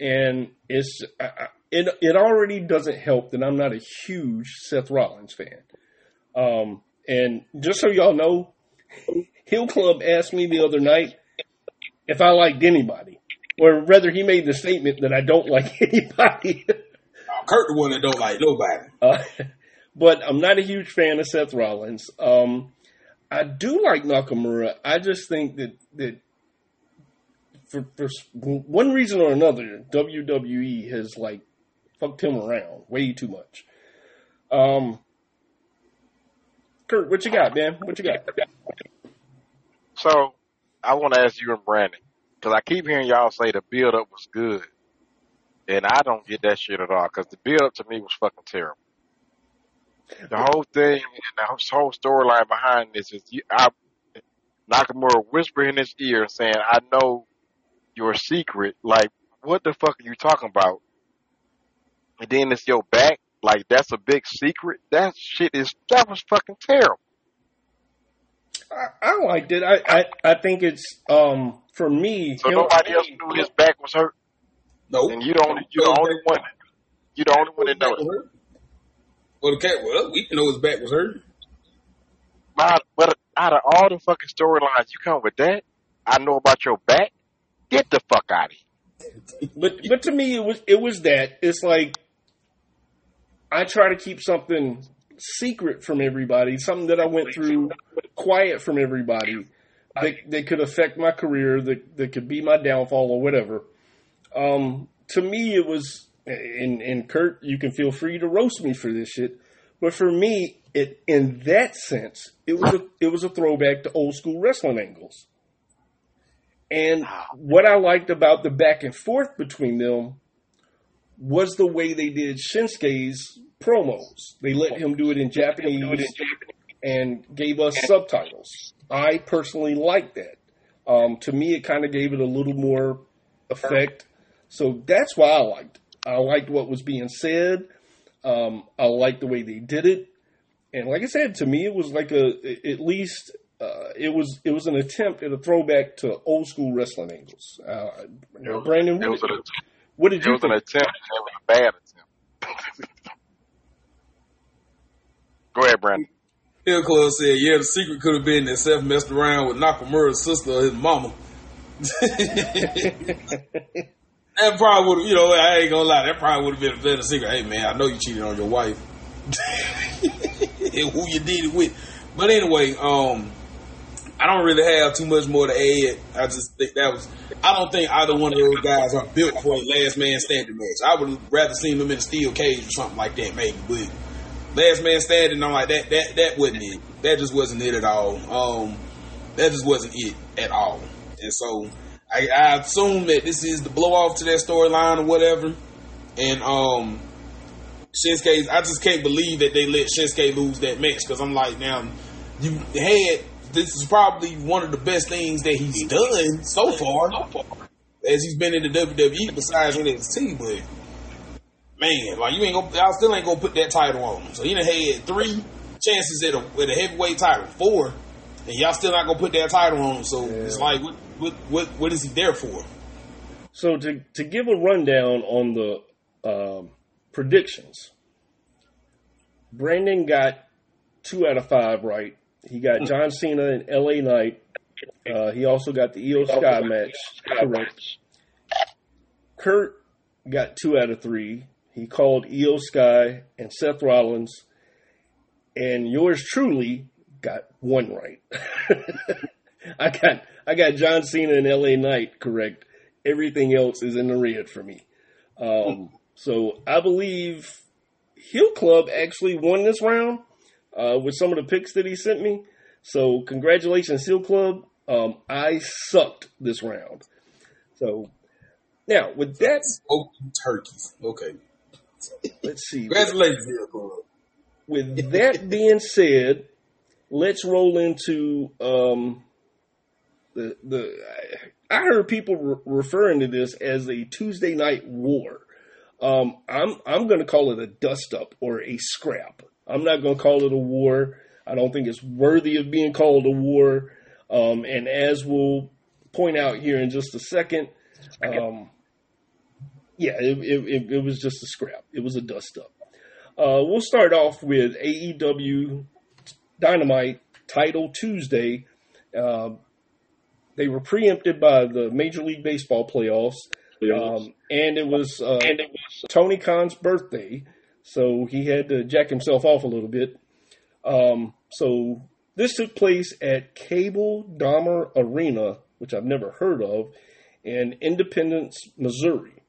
and it's I, it it already doesn't help that I'm not a huge Seth Rollins fan. Um, and just so y'all know, Hill Club asked me the other night if I liked anybody, or rather, he made the statement that I don't like anybody. Kurt the one that don't like nobody. uh, but I'm not a huge fan of Seth Rollins. Um, I do like Nakamura. I just think that that for, for one reason or another, WWE has like fucked him around way too much. Um, Kurt, what you got, man? What you got? So I want to ask you and Brandon because I keep hearing y'all say the build up was good, and I don't get that shit at all because the build up to me was fucking terrible. The whole thing, and the whole storyline behind this is I, Nakamura whispering in his ear saying, "I know your secret." Like, what the fuck are you talking about? And then it's your back. Like, that's a big secret. That shit is that was fucking terrible. I, I liked it. I, I I think it's um for me. So nobody else knew his back was hurt. No. And you don't, you're the only one you're the only one that knows. hurt. Well, the cat. Well, we know his back was hurt. But but out of all the fucking storylines you come with that, I know about your back. Get the fuck out of here. But but to me, it was it was that. It's like I try to keep something secret from everybody, something that I went through quiet from everybody that that could affect my career, that that could be my downfall or whatever. Um, to me, it was and and Kurt, you can feel free to roast me for this shit, but for me, it in that sense, it was a it was a throwback to old school wrestling angles. And what I liked about the back and forth between them was the way they did Shinsuke's promos. They let him do it in Japanese and gave us subtitles. I personally liked that. Um, to me, it kind of gave it a little more effect. So that's why I liked. It. I liked what was being said. Um, I liked the way they did it, and like I said, to me, it was like a at least uh, it was it was an attempt at a throwback to old school wrestling angles. Uh, Brandon, It what, was an, what did it you was an think? attempt. It was a bad attempt. Go ahead, Brandon. Hill Club said, "Yeah, the secret could have been that Seth messed around with Nakamura's sister or his mama." that probably would, have you know, I ain't gonna lie, that probably would have been a better secret. Hey, man, I know you cheated on your wife, and who you did it with. But anyway, um, I don't really have too much more to add. I just think that was. I don't think either one of those guys are built for a last man standing match. I would rather seen them in a steel cage or something like that, maybe. But last man standing, I'm like that. That that wasn't it. That just wasn't it at all. Um, that just wasn't it at all. And so I, I assume that this is the blow off to that storyline or whatever. And um, Shinsuke, I just can't believe that they let Shinsuke lose that match because I'm like, now you had this is probably one of the best things that he's done so far as he's been in the WWE besides NXT. But man, like you ain't gonna, I still ain't gonna put that title on him. So he done had three chances at a, at a heavyweight title, four, and y'all still not gonna put that title on him. So it's like, what, what, what, what is he there for? So to to give a rundown on the um, predictions, Brandon got two out of five right. He got John Cena and L.A. Knight. Uh, he also got the Iyo Sky match correct. Kurt got two out of three. He called Iyo Sky and Seth Rollins, and yours truly got one right. I got I got John Cena and L.A. Knight correct. Everything else is in the red for me. Um, so I believe Hill Club actually won this round uh, with some of the picks that he sent me. So congratulations, Hill Club. Um, I sucked this round. So now with that, Oh, turkeys. Okay. let's see. Congratulations, Hill Club. with that being said, let's roll into um, the the. I heard people re- referring to this as a Tuesday night war. Um, I'm I'm going to call it a dust up or a scrap. I'm not going to call it a war. I don't think it's worthy of being called a war. Um, and as we'll point out here in just a second, um, yeah, it, it, it, it was just a scrap. It was a dust up. Uh, we'll start off with AEW Dynamite Title Tuesday. Uh, they were preempted by the Major League Baseball playoffs, um, and it was uh, Tony Khan's birthday, so he had to jack himself off a little bit. Um, so this took place at Cable Dahmer Arena, which I've never heard of, in Independence, Missouri.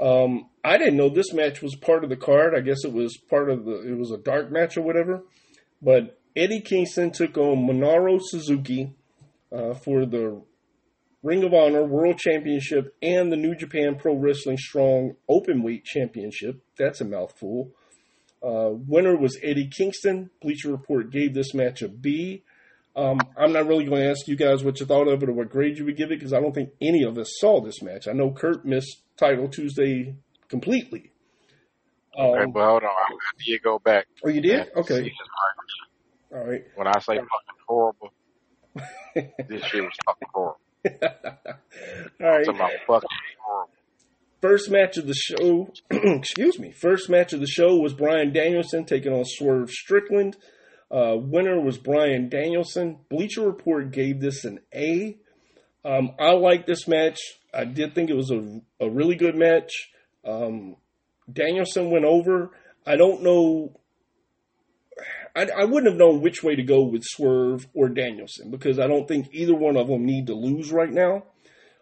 Um, I didn't know this match was part of the card. I guess it was part of the. It was a dark match or whatever. But Eddie Kingston took on Minoru Suzuki uh, for the Ring of Honor World Championship and the New Japan Pro Wrestling Strong Openweight Championship. That's a mouthful. Uh, winner was Eddie Kingston. Bleacher Report gave this match a B. Um, I'm not really going to ask you guys what you thought of it or what grade you would give it because I don't think any of us saw this match. I know Kurt missed Title Tuesday completely. Okay, Um, but hold on. I did go back. oh, you did? Okay. All right. When I say fucking horrible, this shit was fucking horrible. All right. Talking about fucking horrible. First match of the show, excuse me, first match of the show was Bryan Danielson taking on Swerve Strickland. Uh, winner was Bryan Danielson. Bleacher Report gave this an A. Um, I like this match. I did think it was a, a really good match. Um, Danielson went over. I don't know. I, I wouldn't have known which way to go with Swerve or Danielson because I don't think either one of them need to lose right now.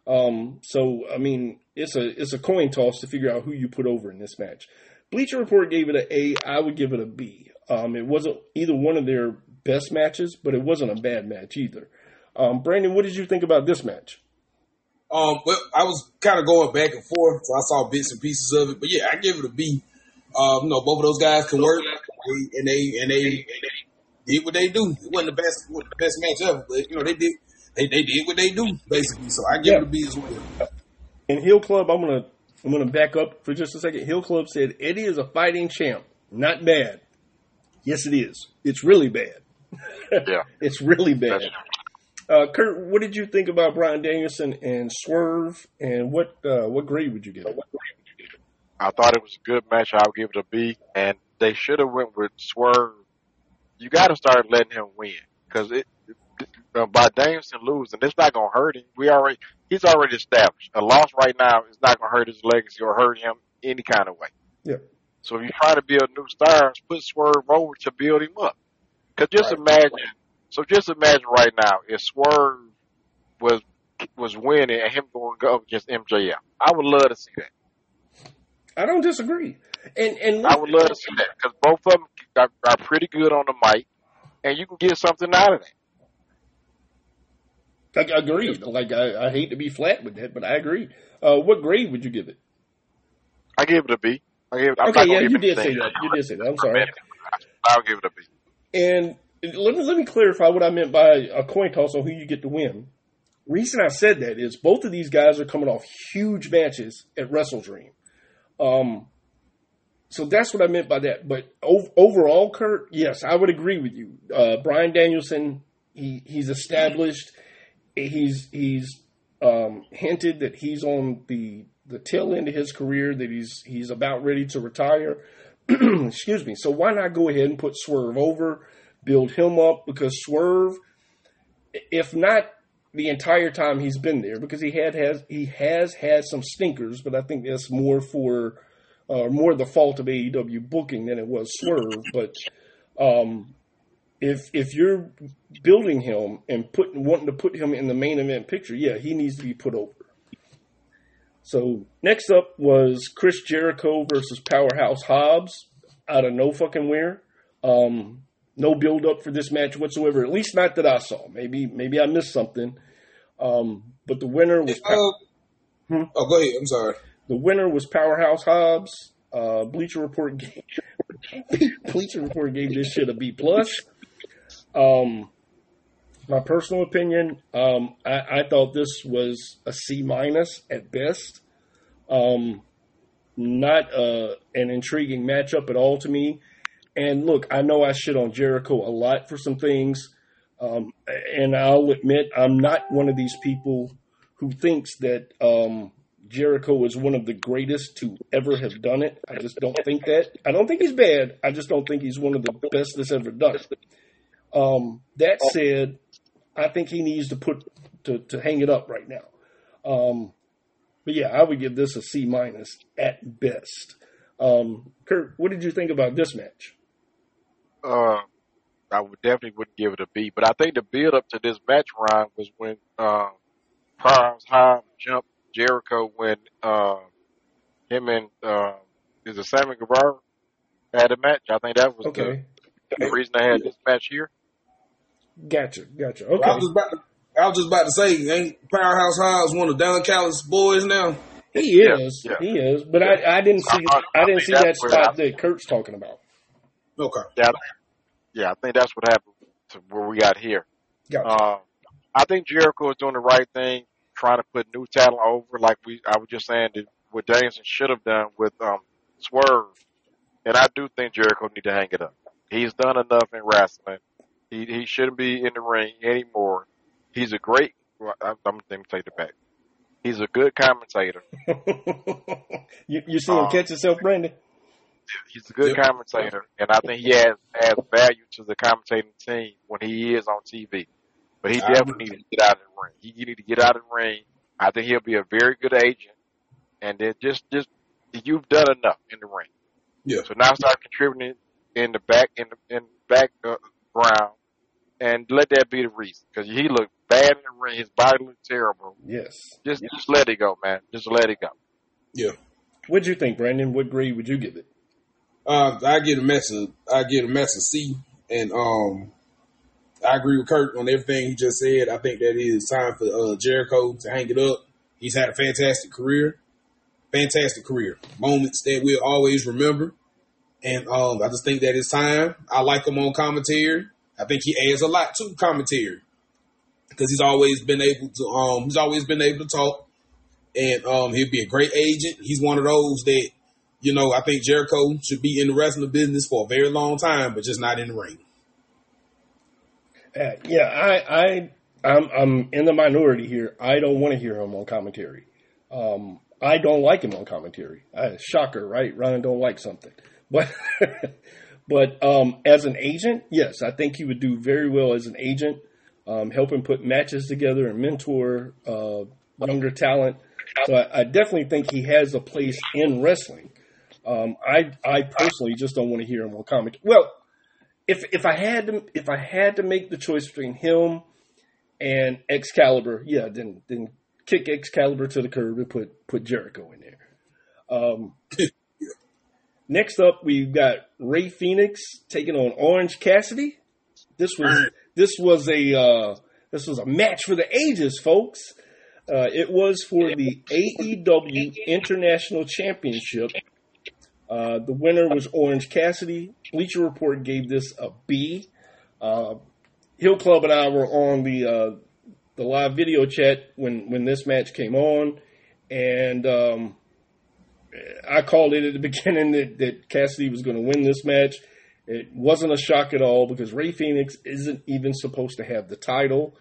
Um, so, I mean, it's a it's a coin toss to figure out who you put over in this match. Bleacher Report gave it an A. I would give it a B. Um, it wasn't either one of their best matches, but it wasn't a bad match either. Um, Brandon, what did you think about this match? Um, well, I was kind of going back and forth, so I saw bits and pieces of it. But yeah, I give it a B. Um, you know, both of those guys can work, and they and they, and they did what they do. It wasn't the best, wasn't the best match ever, but you know they did they, they did what they do basically. So I give Yeah. it a B as well. In Hill Club, I'm gonna I'm gonna back up for just a second. Hill Club said Eddie is a fighting champ, not bad. Yes, it is. It's really bad. Yeah. it's really bad. Uh, Kurt, what did you think about Bryan Danielson and Swerve, and what uh, what grade would you give it? I thought it was a good match. I'll give it a B. And they should have went with Swerve. You got to start letting him win because it, by Danielson losing, it's not gonna hurt him. We already he's already established. A loss right now is not gonna hurt his legacy or hurt him any kind of way. Yeah. So if you try to build new stars, put Swerve over to build him up. Cause just Right. imagine, so just imagine right now if Swerve was was winning and him going up against MJF. I would love to see that. I don't disagree, and and I would love to see that because both of them are, are pretty good on the mic, and you can get something out of that. Like, I agree. Like I, I hate to be flat with that, but I agree. Uh, what grade would you give it? I give it a B. I give it. I'm okay, not yeah, give you it did say that. You did say that. I'm sorry. I'll give it a B. And let me let me clarify what I meant by a coin toss on who you get to win. Reason I said that is both of these guys are coming off huge matches at Wrestle Dream. Um, so that's what I meant by that. But ov- overall, Kurt, yes, I would agree with you. Uh, Bryan Danielson, he, he's established. He's he's um, hinted that he's on the the tail end of his career. That he's he's about ready to retire. Excuse me. So why not go ahead and put Swerve over, build him up because Swerve, if not the entire time he's been there, because he had has he has had some stinkers, but I think that's more for uh, more the fault of AEW booking than it was Swerve. But um, if if you're building him and putting wanting to put him in the main event picture, yeah, he needs to be put over. So next up was Chris Jericho versus Powerhouse Hobbs out of no fucking where. Um, no build up for this match whatsoever. At least not that I saw. Maybe maybe I missed something. Um, but the winner was Uh, Hmm? Oh, go ahead. I'm sorry. The winner was Powerhouse Hobbs. Uh, Bleacher Report gave, Bleacher Report gave this shit a B plus. Um, my personal opinion, um, I, I thought this was a C minus at best. Um, not uh, an intriguing matchup at all to me. And look, I know I shit on Jericho a lot for some things, um, and I'll admit I'm not one of these people who thinks that um, Jericho is one of the greatest to ever have done it. I just don't think that. I don't think he's bad. I just don't think he's one of the best that's ever done it. Um, that said, I think he needs to put to, to hang it up right now. Um, but yeah, I would give this a C minus at best. Um, Kurt, what did you think about this match? Uh, I would definitely wouldn't give it a B, but I think the build up to this match run was when uh, Powerhouse Hobbs jumped Jericho when uh, him and uh, is it Sammy Guevara had a match. I think that was Okay, the, the reason they had this match here. gotcha, gotcha. I Okay, was just about to, I was just about to say, ain't Powerhouse Hobbs one of Don Callis' boys now? he is, yeah. he is, but I, I didn't see, I- I I didn't see that that's spot I- that Kurt's talking about. Okay. Yeah, I- yeah, I think that's what happened to where we got here. Gotcha. Uh, I think Jericho is doing the right thing, trying to put new talent over, like we I was just saying that what Danielson should have done with um, Swerve. And I do think Jericho need to hang it up. He's done enough in wrestling. He he shouldn't be in the ring anymore. He's a great. I'm, I'm let me take it back. He's a good commentator. you, you see him uh, catch yourself, Brandon? He's a good commentator, and I think he has adds value to the commentating team when he is on TV. But he I definitely needs to get out of the ring. He, he need to get out of the ring. I think he'll be a very good agent, and then just just you've done enough in the ring. Yeah. So now start contributing in the back in the in the back uh, ground, and let that be the reason because he looked bad in the ring. His body looked terrible. Yes. Just just let it go, man. Just let it go. Yeah. What'd you think, Brandon? What grade would you give it? Uh, I get a mess of I get a mess of C, and um, I agree with Kurt on everything he just said. I think that it is time for uh, Jericho to hang it up. He's had a fantastic career, fantastic career, moments that we'll always remember, and um, I just think that it's time. I like him on commentary. I think he adds a lot to commentary because he's always been able to um he's always been able to talk, and um he'll be a great agent. He's one of those that you know I think Jericho should be in the wrestling business for a very long time, but just not in the ring. Uh, yeah, I, I, I'm, I'm in the minority here. I don't want to hear him on commentary. Um, I don't like him on commentary. Uh, shocker, right? Ryan don't like something, but, but um, as an agent, yes, I think he would do very well as an agent, um, helping put matches together and mentor uh, younger talent. So I, I definitely think he has a place in wrestling. Um, I, I personally just don't want to hear him on commentary. Well, if if I had to if I had to make the choice between him and Excalibur, yeah, then then kick Excalibur to the curb and put put Jericho in there. Um, next up, we've got Rey Fenix taking on Orange Cassidy. This was this was a uh, this was a match for the ages, folks. Uh, it was for the AEW International Championship. Uh, the winner was Orange Cassidy. Bleacher Report gave this a B. Uh, Hill Club and I were on the uh, the live video chat when when this match came on, and um, I called it at the beginning that, that Cassidy was going to win this match. It wasn't a shock at all because Rey Fenix isn't even supposed to have the title.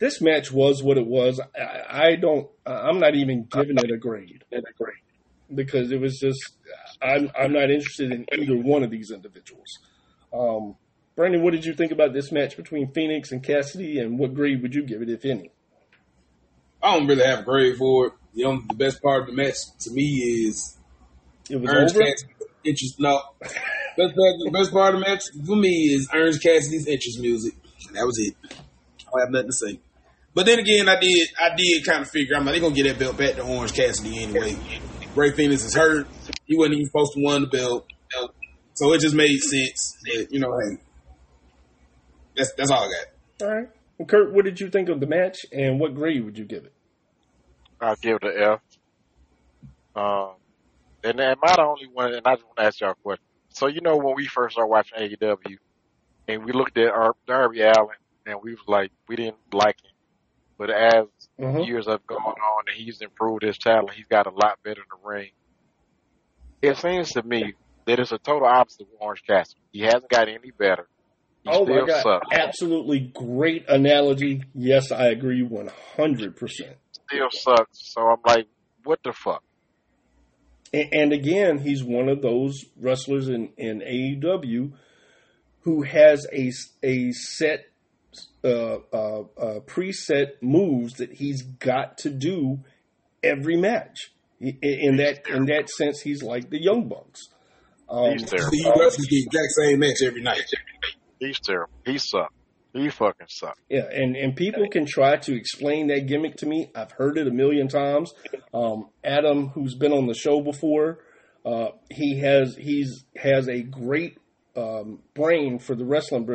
This match was what it was. I, I don't. I'm not even giving it a grade. A grade because it was just I'm I'm not interested in either one of these individuals. Um, Brandon, what did you think about this match between Fenix and Cassidy, and what grade would you give it, if any? I don't really have a grade for it. You know, the best part of the match to me is It was Orange over. Cassidy's interest. No, best part, the best part of the match for me is Orange Cassidy's interest music. That was it. I don't have nothing to say. But then again, I did I did kind of figure I'm like they're gonna get that belt back to Orange Cassidy anyway. Rey Fenix is hurt. He wasn't even supposed to win the belt. So it just made sense that, you know, hey. That's that's all I got. All right. Well, Kurt, what did you think of the match, and what grade would you give it? I'll give it an F. Um, and am I the only one? And I just want to ask y'all a question. So you know when we first started watching AEW, and we looked at our Darby Allin, and we was like, we didn't like him. But as Mhm. years have gone on, and he's improved his talent, he's got a lot better in the ring. It seems to me that it's a total opposite of Orange Cassidy. He hasn't got any better. He Oh my God! sucks. Absolutely great analogy. Yes, I agree one hundred percent. Still sucks. So I'm like, what the fuck? And, and again, he's one of those wrestlers in, in AEW who has a, a set, uh, uh, uh, preset moves that he's got to do every match. In, in that in that sense, he's like the Young Bucks. Um, He's terrible. He wrestles the exact same match every night. He's terrible. He sucks. He fucking sucks. Yeah, and, and people can try to explain that gimmick to me. I've heard it a million times. Um, Adam, who's been on the show before, uh, he has he's has a great um, brain for the wrestling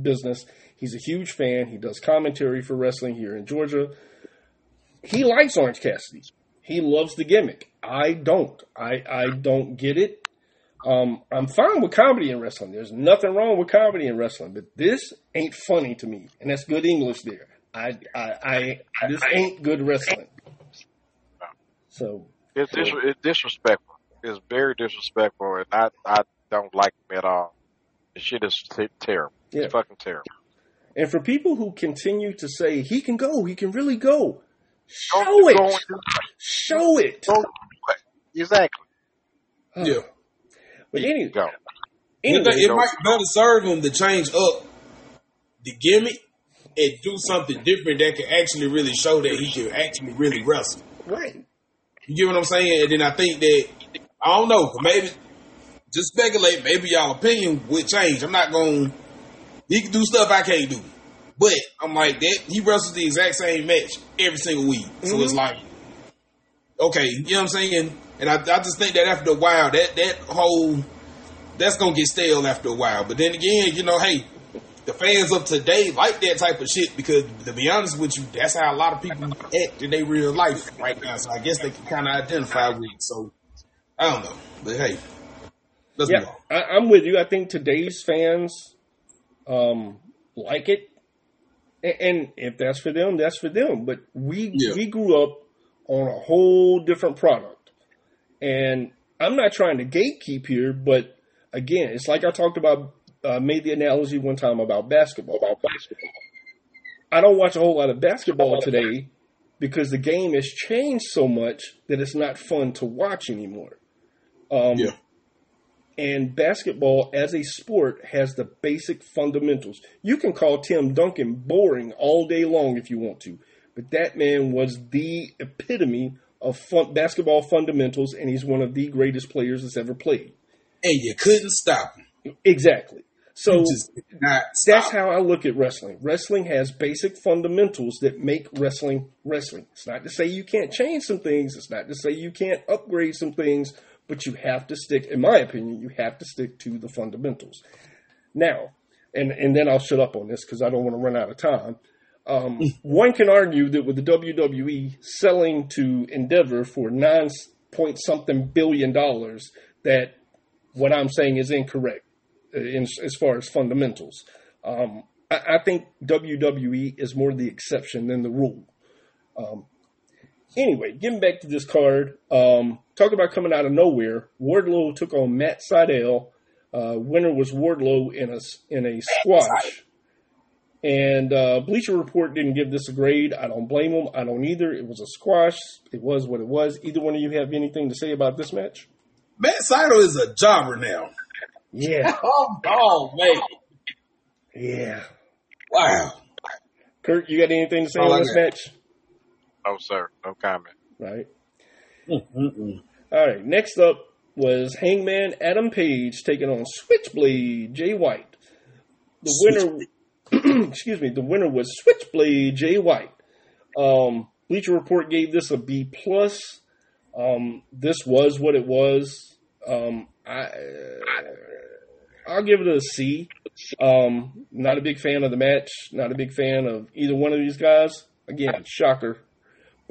business. He's a huge fan. He does commentary for wrestling here in Georgia. He likes Orange Cassidy. He loves the gimmick. I don't. I I don't get it. Um, I'm fine with comedy in wrestling. There's nothing wrong with comedy in wrestling, but this ain't funny to me, and that's good English there. I, I, I this ain't good wrestling. So It's, dis- it's disrespectful. It's very disrespectful, and I I don't like him at all. The shit is t- terrible. Yeah. It's fucking terrible. And for people who continue to say he can go, he can really go, show it, go and do show it. Go do it. Exactly. Hmm. Yeah. But any, Go. It, anyway, it might better serve him to change up the gimmick and do something different that can actually really show that he can actually really wrestle. right? You get what I'm saying? And then I think that I don't know, maybe just speculate. Maybe y'all opinion would change. I'm not going. He can do stuff I can't do, but I'm like that. He wrestles the exact same match every single week, so it's like, okay, you know what I'm saying? And I, I just think that after a while, that that whole that's gonna get stale after a while. But then again, you know, hey, the fans of today like that type of shit because to be honest with you, that's how a lot of people act in their real life right now. So I guess they can kind of identify with it. So I don't know, but hey, let's Yeah, move on. I, I'm with you. I think today's fans um, like it, and if that's for them, that's for them. But we Yeah. we grew up on a whole different product, and I'm not trying to gatekeep here, but again, it's like I talked about. Uh, made the analogy one time about basketball. About basketball, I don't watch a whole lot of basketball today because the game has changed so much that it's not fun to watch anymore. Um, Yeah. And basketball as a sport has the basic fundamentals. You can call Tim Duncan boring all day long if you want to, but that man was the epitome of fun, basketball fundamentals, and he's one of the greatest players that's ever played. And you couldn't stop him. Exactly. So You just could not that's how I look at wrestling. Wrestling has basic fundamentals that make wrestling wrestling. It's not to say you can't change some things. It's not to say you can't upgrade some things, but you have to stick, in my opinion, you have to stick to the fundamentals. Now, and and then I'll shut up on this because I don't want to run out of time. Um, one can argue that with the WWE selling to Endeavor for nine point something billion dollars, that what I'm saying is incorrect uh, in, as far as fundamentals. Um, I, I think WWE is more the exception than the rule. Um, anyway, getting back to this card, um, talk about coming out of nowhere. Wardlow took on Matt Sydal. Uh, winner was Wardlow in a s- in a squash. And uh, Bleacher Report didn't give this a grade. I don't blame them. I don't either. It was a squash. It was what it was. Either one of you have anything to say about this match? Matt Sydal is a jobber now. Yeah, Oh, oh man. yeah. Wow. Kurt, you got anything to say All I on this got. match? No, sir. No comment. Right. Mm-mm. All right. Next up was Hangman Adam Page taking on Switchblade Jay White. The winner, excuse me, the winner was Switchblade Jay White. Um, Bleacher Report gave this a B plus. Um, this was what it was. Um, I, I'll give it a C. Um, not a big fan of the match. Not a big fan of either one of these guys. Again, shocker.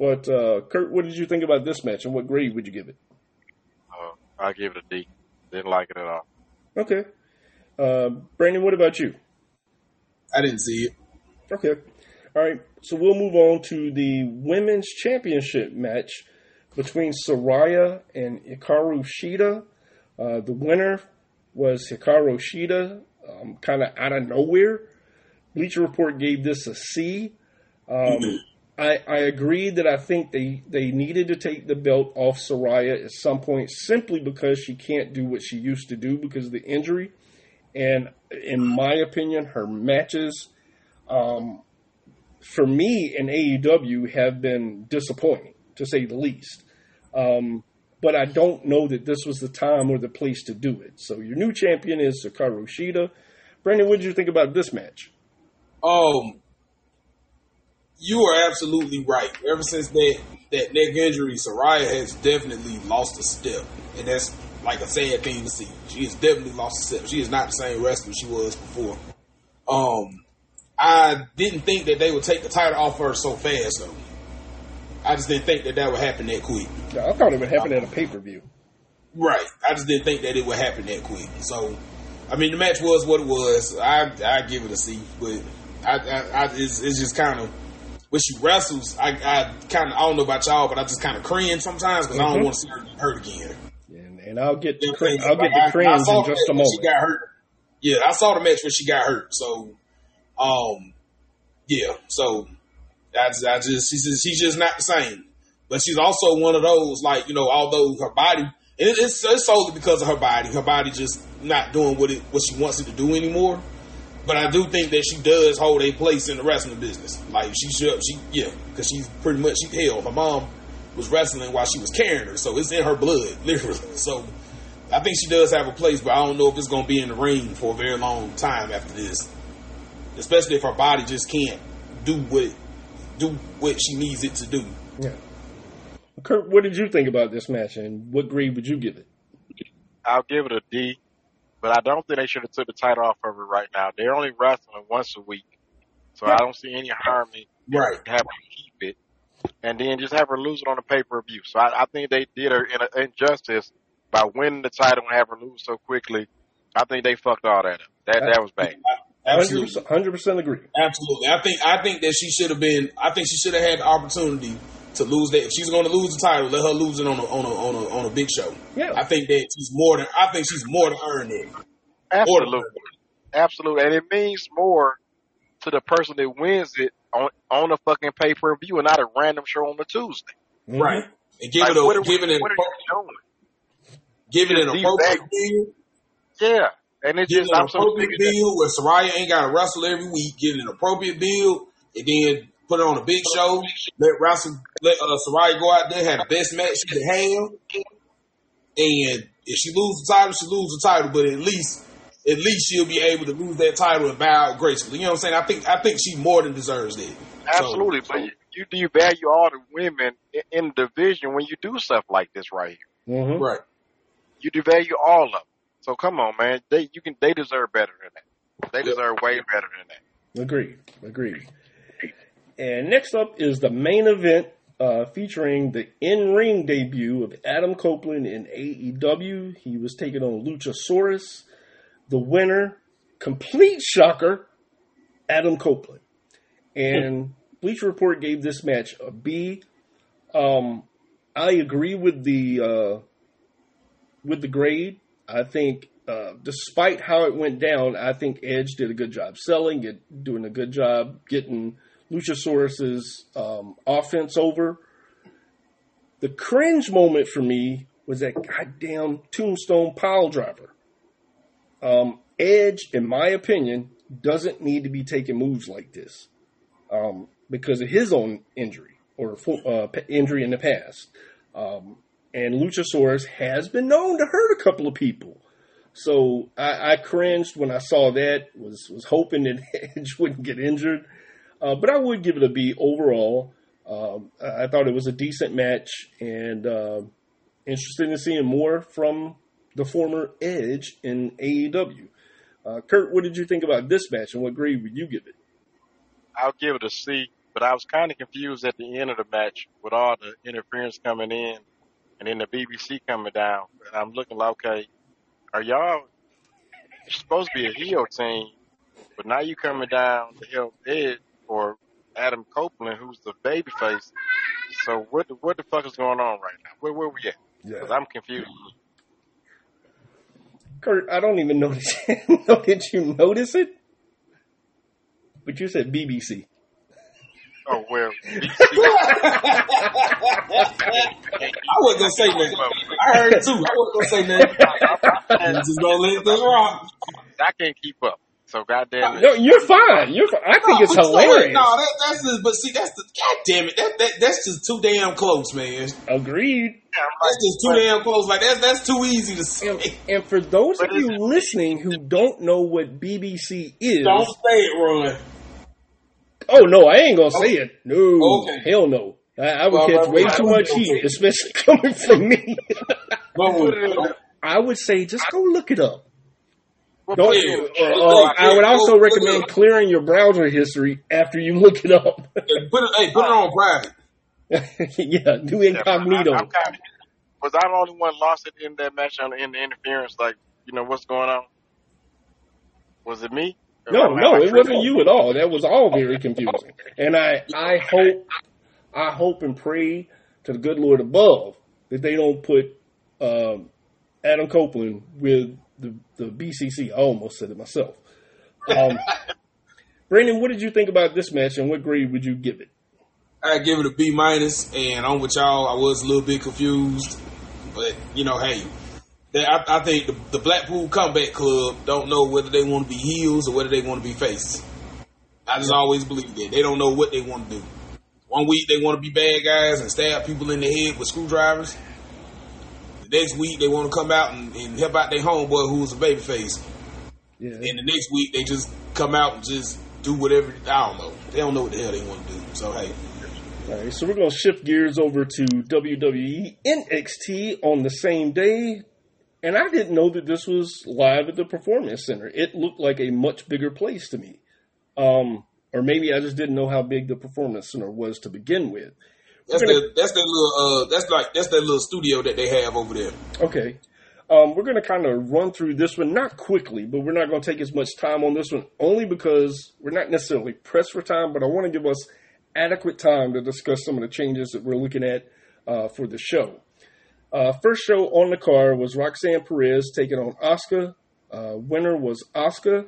But uh, Kurt, what did you think about this match, and what grade would you give it? Uh, I'll give it a D. Didn't like it at all. Okay. Uh, Brandon, what about you? I didn't see it. Okay. All right. So we'll move on to the women's championship match between Saraya and Hikaru Shida. Uh, the winner was Hikaru Shida, um, kind of out of nowhere. Bleacher Report gave this a C. Um, I, I agree that I think they, they needed to take the belt off Saraya at some point simply because she can't do what she used to do because of the injury. And in my opinion, her matches, um, for me in AEW, have been disappointing to say the least. Um, but I don't know that this was the time or the place to do it. So your new champion is Hikaru Shida. Brandon, what did you think about this match? Um, you are absolutely right. Ever since that that neck injury, Saraya has definitely lost a step, and that's like a sad thing to see. She has definitely lost a step. She is not the same wrestler she was before. Um, I didn't think that they would take the title off her so fast, though. I just didn't think that that would happen that quick. Now, I thought it would happen at a pay per view. Right. I just didn't think that it would happen that quick. So, I mean, the match was what it was. I I give it a C, but I, I, I it's, it's just kind of when she wrestles. I, I kind of I don't know about y'all, but I just kind of cringe sometimes because I don't Mhm. want to see her get hurt again. And, and I'll get the to know crin- what I'm I'll get I cringe saw in the just a when She got hurt. Yeah, I saw the match when she got hurt. So, um, yeah. So I, just- I just she's just, she's just not the same. But she's also one of those like you know, although her body and it, it's, it's solely because of her body. Her body just not doing what it what she wants it to do anymore. But I do think that she does hold a place in the wrestling business. Like she should, she yeah, because she's pretty much she hell. Her mom was wrestling while she was carrying her, so it's in her blood, literally. So I think she does have a place, but I don't know if it's going to be in the ring for a very long time after this. Especially if her body just can't do what do what she needs it to do. Yeah. Kurt, what did you think about this match, and what grade would you give it? I'll give it a D, but I don't think they should have took the title off of her right now. They're only wrestling once a week, so I don't see any harm in Right. having her keep it, and then just have her lose it on the pay per view. So I, I think they did her in a, injustice by winning the title and have her lose so quickly. I think they fucked all that up. That that was bad. Absolutely. Hundred percent agree. Absolutely. I think I think that she should have been. I think she should have had the opportunity to lose that. If she's going to lose the title, let her lose it on a on a on a, on a big show. Yeah. I think that she's more than. I think she's more to earn it. More than Absolutely, it. absolutely, and it means more to the person that wins it on on a fucking pay per view and not a random show on a Tuesday. Mhm. Right. And give Like, it a what are we- it an what are you doing? give it an appropriate devalue- deal. Yeah, and it's just it an I'm so appropriate sick of bill where Saraya ain't got to wrestle every week. Give it an appropriate bill, and then put it on a big show. Let wrestle, let uh, Saraya go out there have the best match she can have. And if she loses the title, she loses the title. But at least, at least she'll be able to lose that title and bow out gracefully. You know what I'm saying? I think I think she more than deserves that. So- Absolutely, but you, you devalue all the women in, in the division when you do stuff like this right here. Mhm. right. You devalue all of them. So come on, man. They you can they deserve better than that. They Yep. deserve way better than that. Agreed. Agreed. And next up is the main event uh, featuring the in-ring debut of Adam Copeland in AEW. He was taking on Luchasaurus. The winner, complete shocker, Adam Copeland. And Bleacher Report gave this match a B. Um, I agree with the uh, with the grade. I think, uh, despite how it went down, I think Edge did a good job selling, get, doing a good job getting Luchasaurus's um, offense over. The cringe moment for me was that goddamn Tombstone pile driver. Um, Edge, in my opinion, doesn't need to be taking moves like this um, because of his own injury or uh, injury in the past. Um, and Luchasaurus has been known to hurt a couple of people. So I, I cringed when I saw that. Was was hoping that Edge wouldn't get injured, uh, but I would give it a B overall. Um, I thought it was a decent match, and uh, interested in seeing more from the former Edge in AEW. Uh, Kurt, what did you think about this match, and what grade would you give it? I'll give it a C, but I was kind of confused at the end of the match with all the interference coming in and then the BBC coming down. And I'm looking like, okay, are y'all supposed to be a heel team, but now you coming down to help Ed or Adam Copeland, who's the babyface. So what the, what the fuck is going on right now? Where where we at? Because I'm confused. Kurt, I don't even notice. know that you notice it, but you said BBC. Oh well, I wasn't gonna say nothing. I heard it too. I wasn't gonna say nothing. I'm just gonna let this rock. I can't keep up. So goddamn it. No, you're fine. You're. Fine. I think No, it's but so what? hilarious. No, that, that's just, but see, that's the goddamn it. That, that that's just too damn close, man. Agreed. That's just too damn close. Like that's that's too easy to say. And, and for those of you listening who don't know what BBC is, Don't say it, Ron. oh no, I ain't gonna say it. No, Okay. hell no. I, I would Well, catch well, way well, too well, much okay. heat, especially coming from me. But Put it in the- I would say just go look it up. We'll Don't, put it in the uh, uh, I would also Go- go recommend clearing your browser history after you look it up. put it, hey, put it on private. yeah, do Yeah, incognito. I, am kind of, was I the only one lost it in that match on in the interference? Like, you know, what's going on? Was it me? Or No, no, it wasn't you at all. That was all very confusing. And I, I hope, I hope and pray to the good Lord above that they don't put um, Adam Copeland with the, the BCC. I almost said it myself. Um, Brandon, what did you think about this match, and what grade would you give it? I give it a B minus, and on with y'all. I was a little bit confused, but you know, hey, they, I, I think the, the Blackpool Combat Club don't know whether they want to be heels or whether they want to be faces. I just always believe that they don't know what they want to do. One week they want to be bad guys and stab people in the head with screwdrivers. Next week they want to come out and, and help out their homeboy who was a babyface. Yeah, And the next week they just come out and just do whatever. I don't know. They don't know what the hell they want to do. So hey, All right, so we're going to shift gears over to WWE NXT on the same day. And I didn't know that this was live at the Performance Center. It looked like a much bigger place to me. Um, or maybe I just didn't know how big the Performance Center was to begin with. That's gonna- the that's their little uh that's like that's their little studio that they have over there. Okay. Um, we're going to kind of run through this one, not quickly, but we're not going to take as much time on this one, only because we're not necessarily pressed for time, but I want to give us adequate time to discuss some of the changes that we're looking at uh, for the show. Uh, first show on the card was Roxanne Perez taking on Asuka. Uh, winner was Asuka.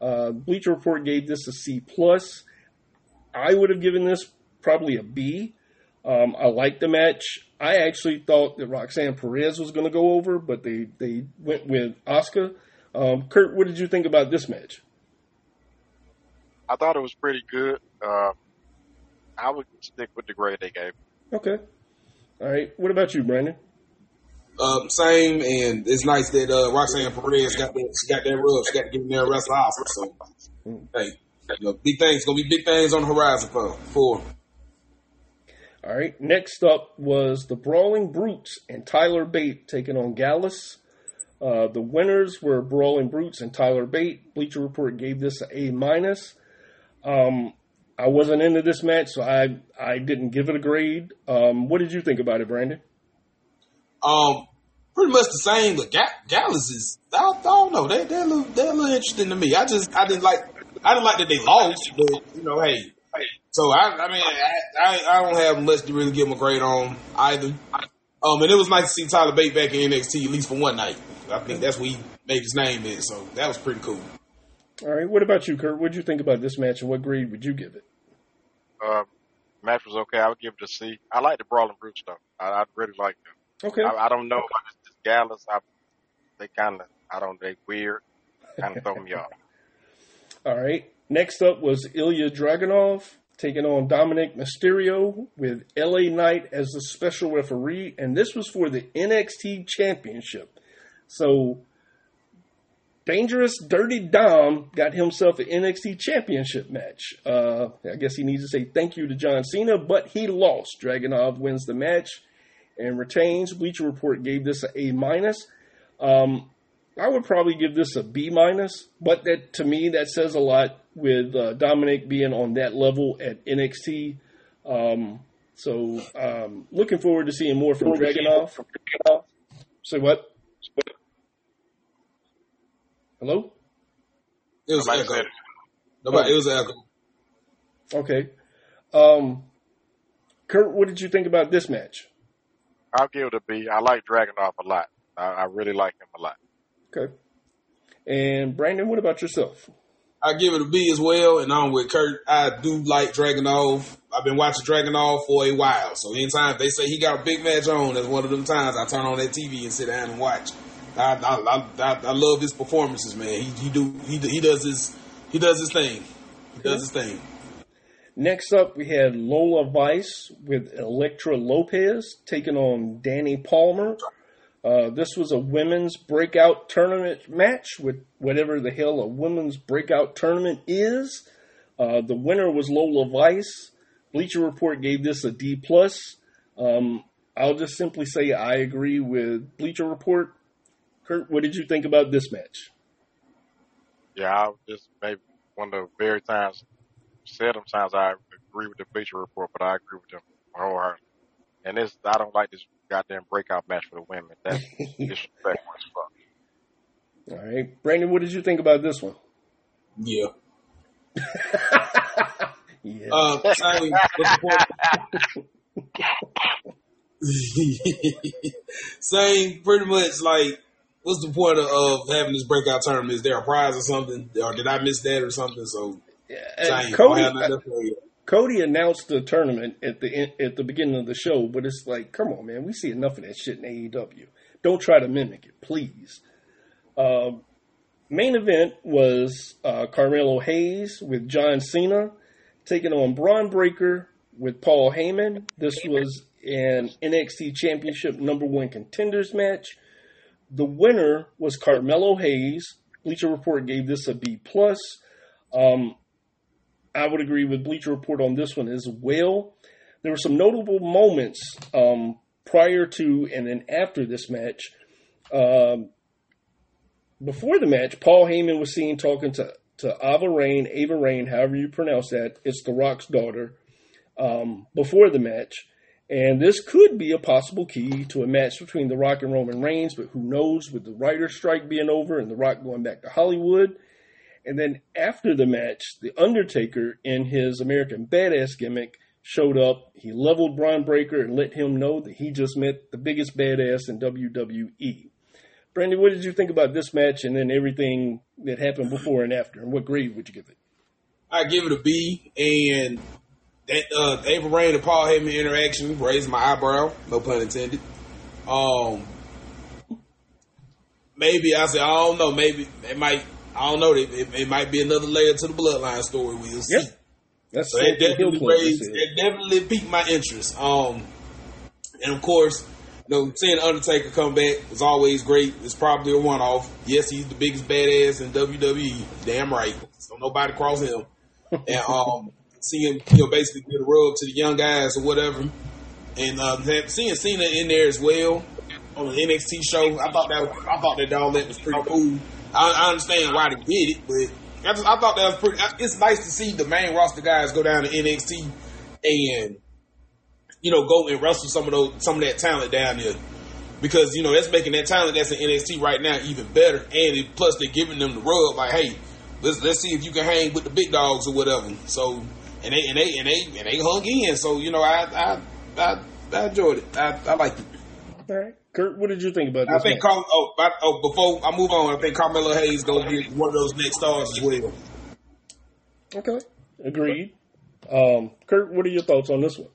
Uh, Bleacher Report gave this a C plus. I would have given this probably a B. Um, I liked the match. I actually thought that Roxanne Perez was going to go over, but they, they went with Asuka. Um, Kurt, what did you think about this match? I thought it was pretty good. Uh, I would stick with the grade they gave. Okay. All right. What about you, Brandon? Um, same, and it's nice that uh, Roxanne Perez got that she got that rub. She got to get in there and wrestle Asuka. So, hey, you know, big things gonna be big things on the horizon for for. All right. Next up was the Brawling Brutes and Tyler Bate taking on Gallus. Uh, the winners were Brawling Brutes and Tyler Bate. Bleacher Report gave this a A minus. Um, I wasn't into this match, so I I didn't give it a grade. Um, what did you think about it, Brandon? Um, pretty much the same, but Ga- Gallus is I, I don't know they they're a little they're a little interesting to me. I just I didn't like I didn't like that they lost, but you know, hey. So I, I mean, I, I, I don't have much to really give them a grade on either. Um, and it was nice to see Tyler Bate back in NXT at least for one night. I think that's what he made his name in, so that was pretty cool. All right. What about you, Kurt? What did you think about this match, and what grade would you give it? Um, match was okay. I would give it a C. I like the Brawling Brutes though. I, I really like them. Okay. I, I don't know about this, this Gallus. I, they kind of, I don't, they weird. Kind of throw me off. All right. Next up was Ilya Dragunov taking on Dominic Mysterio with LA Knight as the special referee, and this was for the NXT Championship. So, Dangerous Dirty Dom got himself an NXT Championship match. Uh, I guess he needs to say thank you to John Cena, but he lost. Dragunov wins the match and retains. Bleacher Report gave this a A minus. Um, I would probably give this a B minus, but that to me that says a lot with uh, Dominic being on that level at NXT. Um, so um, looking forward to seeing more from Dragunov. Say what? Hello. It was Somebody echo. said it. Nobody, it was echo. Okay. Um, Kurt, what did you think about this match? I'll give it a B. I like Dragunov a lot. I, I really like him a lot. Okay. And Brandon, what about yourself? I give it a B as well, and I'm with Kurt. I do like Dragon Dragunov. I've been watching Dragon Dragunov for a while, so anytime they say he got a big match on, that's one of them times I turn on that TV and sit down and watch. I I, I, I, love his performances, man. He he do he he does his he does his thing. He does his thing. Next up, we had Lola Vice with Elektra Lopez taking on Dani Palmer. Uh, this was a women's breakout tournament match with whatever the hell a women's breakout tournament is. Uh, the winner was Lola Vice. Bleacher Report gave this a D plus. Um, I'll just simply say I agree with Bleacher Report. Kurt, what did you think about this match? Yeah, just maybe one of the very times, seldom times I agree with the Bleacher Report, but I agree with them wholeheartedly. And this, I don't like this goddamn breakout match for the women. That's disrespectful as fuck. All right, Brandon, what did you think about this one? Yeah. Yeah. Uh, same, what's the same, pretty much like. What's the point of, of having this breakout tournament? Is there a prize or something, or did I miss that or something? So, yeah. Cody, I Cody announced the tournament at the at the beginning of the show, but it's like, come on, man, we see enough of that shit in AEW. Don't try to mimic it, please. Uh, main event was uh, Carmelo Hayes with John Cena taking on Bron Breakker with Paul Heyman. This was an NXT Championship number one contenders match. The winner was Carmelo Hayes. Bleacher Report gave this a B plus. Um, I would agree with Bleacher Report on this one as well. there were some notable moments um, prior to and then after this match. Um, before the match, Paul Heyman was seen talking to to Ava Raine, Ava Raine, however you pronounce that. It's The Rock's daughter. Um, before the match, and this could be a possible key to a match between The Rock and Roman Reigns, but who knows? With the writer's strike being over and The Rock going back to Hollywood. And then after the match, The Undertaker, in his American Badass gimmick, showed up. He leveled Bron Breakker and let him know that he just met the biggest badass in WWE. Brandon, what did you think about this match and then everything that happened before and after? And what grade would you give it? I give it a B, and that uh, Ava Raine and Paul Heyman interaction raised my eyebrow. No pun intended. Um, maybe I said I don't know. Maybe it might. I don't know. It, it, it might be another layer to the bloodline story. We'll see. Yeah. That's So it definitely raised. It definitely piqued my interest. Um, and of course, you know, seeing Undertaker come back was always great. It's probably a one-off. Yes, he's the biggest badass in WWE. Damn right. So nobody cross him. and um, seeing you know basically get a rub to the young guys or whatever, and um, seeing Cena in there as well on the NXT show, I thought that was, I thought that all that was pretty cool. I, I understand why they did it, but I, just, I thought that was pretty. It's nice to see the main roster guys go down to NXT and you know go and wrestle some of those some of that talent down there. Because you know that's making that talent that's in NXT right now even better, and it, plus they're giving them the rub like, hey, let's let's see if you can hang with the big dogs or whatever. So and they and they and they and they hung in. So you know I I I, I enjoyed it. I, I liked it. All right. Kurt, what did you think about I think match? Carl, oh, I, oh before I move on, I think Carmelo Hayes gonna be one of those next stars as well. Okay. Agreed. Um, Kurt, what are your thoughts on this one?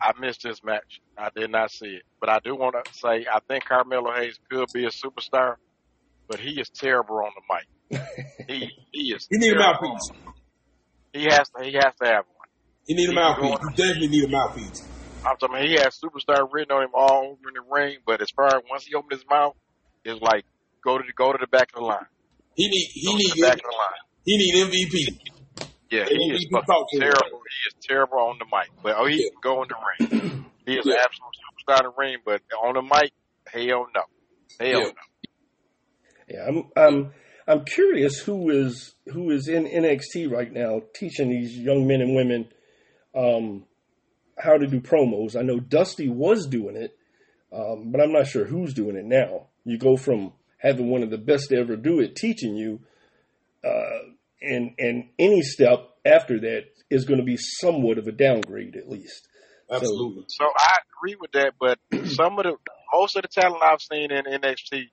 I missed this match. I did not see it. But I do want to say I think Carmelo Hayes could be a superstar, but he is terrible on the mic. He he is He need a mouthpiece. on the mic. He has to he has to have one. He need a mouthpiece. going- He definitely need a mouthpiece. I'm talking about he has superstar written on him all over in the ring, but as far as once he opened his mouth, it's like go to the go to the back of the line. He need he Go to need the back of the line. he need MVP. Yeah, He he need is fucking to him. terrible. He is terrible on the mic, but oh, he Yeah. can go in the ring. He is Yeah. an absolute superstar in the ring, but on the mic, hell no, hell Yeah. no. Yeah, I'm I'm I'm curious who is who is in NXT right now teaching these young men and women um, how to do promos. I know Dusty was doing it, um, but I'm not sure who's doing it now. You go from having one of the best to ever do it teaching you, uh, and and any step after that is going to be somewhat of a downgrade at least. Absolutely. So I agree with that, but some of the most of the talent I've seen in NXT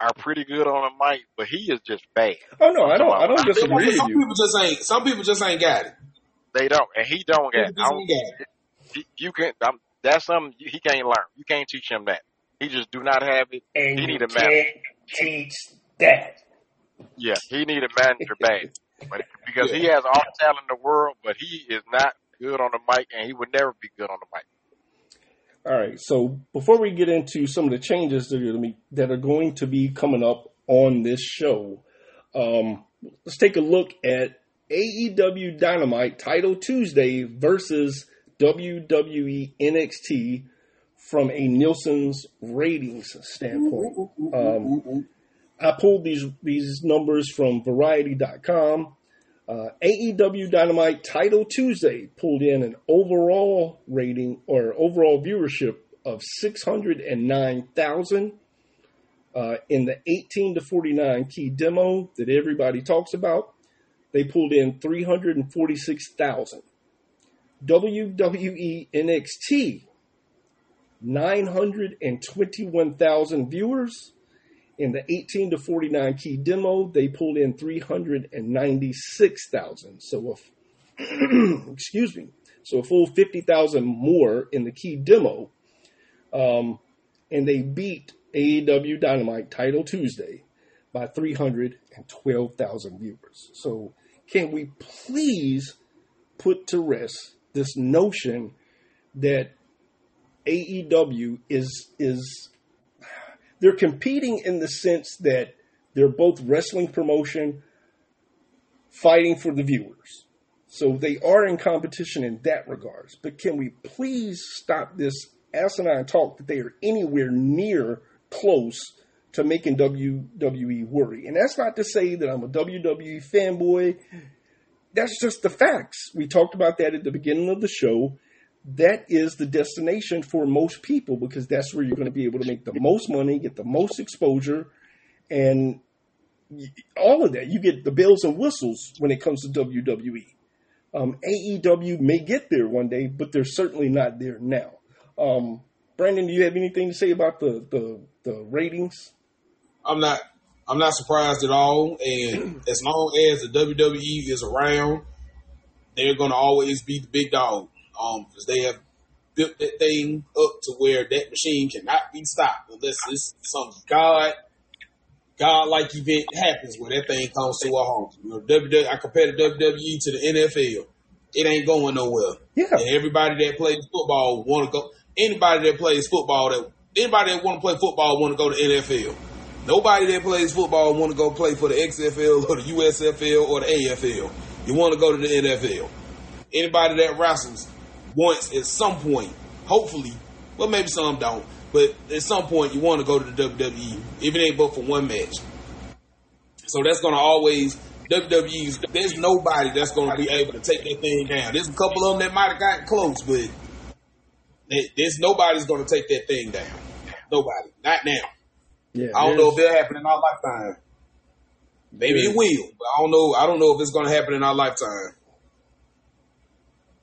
are pretty good on the mic, but he is just bad. Oh no, I don't I don't disagree with some people just ain't. Some people just ain't got it. They don't, and he don't People get. just I don't, got it. He- you can. I'm, that's something he can't learn. You can't teach him that. He just do not have it. And He you need a manager. can't teach that. Yeah, he need a manager bad, but because he has all the talent in the world, but he is not good on the mic, and he would never be good on the mic. All right. So before we get into some of the changes that are, gonna be, that are going to be coming up on this show, um, let's take a look at AEW Dynamite Title Tuesday versus WWE NXT from a Nielsen's ratings standpoint. Um, I pulled these these numbers from Variety.com. Uh, AEW Dynamite Title Tuesday pulled in an overall rating or overall viewership of 609,000. Uh, in the 18 to 49 key demo that everybody talks about, they pulled in 346,000. WWE NXT, 921,000 viewers. In the 18 to 49 key demo, they pulled in 396,000. So, a excuse me, so a full 50,000 more in the key demo. Um, and they beat AEW Dynamite Title Tuesday by 312,000 viewers. So, can we please put to rest this notion that AEW is is they're competing in the sense that they're both wrestling promotion fighting for the viewers. So they are in competition in that regards. But can we please stop this asinine talk that they are anywhere near close to making WWE worry? And that's not to say that I'm a WWE fanboy. That's just the facts. We talked about that at the beginning of the show. That is the destination for most people because that's where you're going to be able to make the most money, get the most exposure, and all of that. You get the bells and whistles when it comes to WWE. Um, AEW may get there one day, but they're certainly not there now. Um, Brandon, do you have anything to say about the, the, the ratings? I'm not I'm not surprised at all. And as long as the WWE is around, they're going to always be the big dog um, because they have built that thing up to where that machine cannot be stopped unless it's some god God like event happens where that thing comes to a halt. You know, WWE, I compare the WWE to the NFL. It ain't going nowhere. Yeah. And everybody that plays football want to go. Anybody that plays football that anybody that want to play football want to go to NFL. Nobody that plays football want to go play for the XFL or the USFL or the AFL. You want to go to the NFL. Anybody that wrestles wants at some point, hopefully, well maybe some don't, but at some point, you want to go to the WWE, even if it ain't but for one match. So that's to always WWE's. There's nobody that's to be able to take that thing down. There's a couple of them that might have gotten close, but there's nobody's to take that thing down. Nobody, not now. Yeah, I don't know if it'll happen in our lifetime. Maybe Yeah. it will, but I don't know. I don't know if it's going to happen in our lifetime.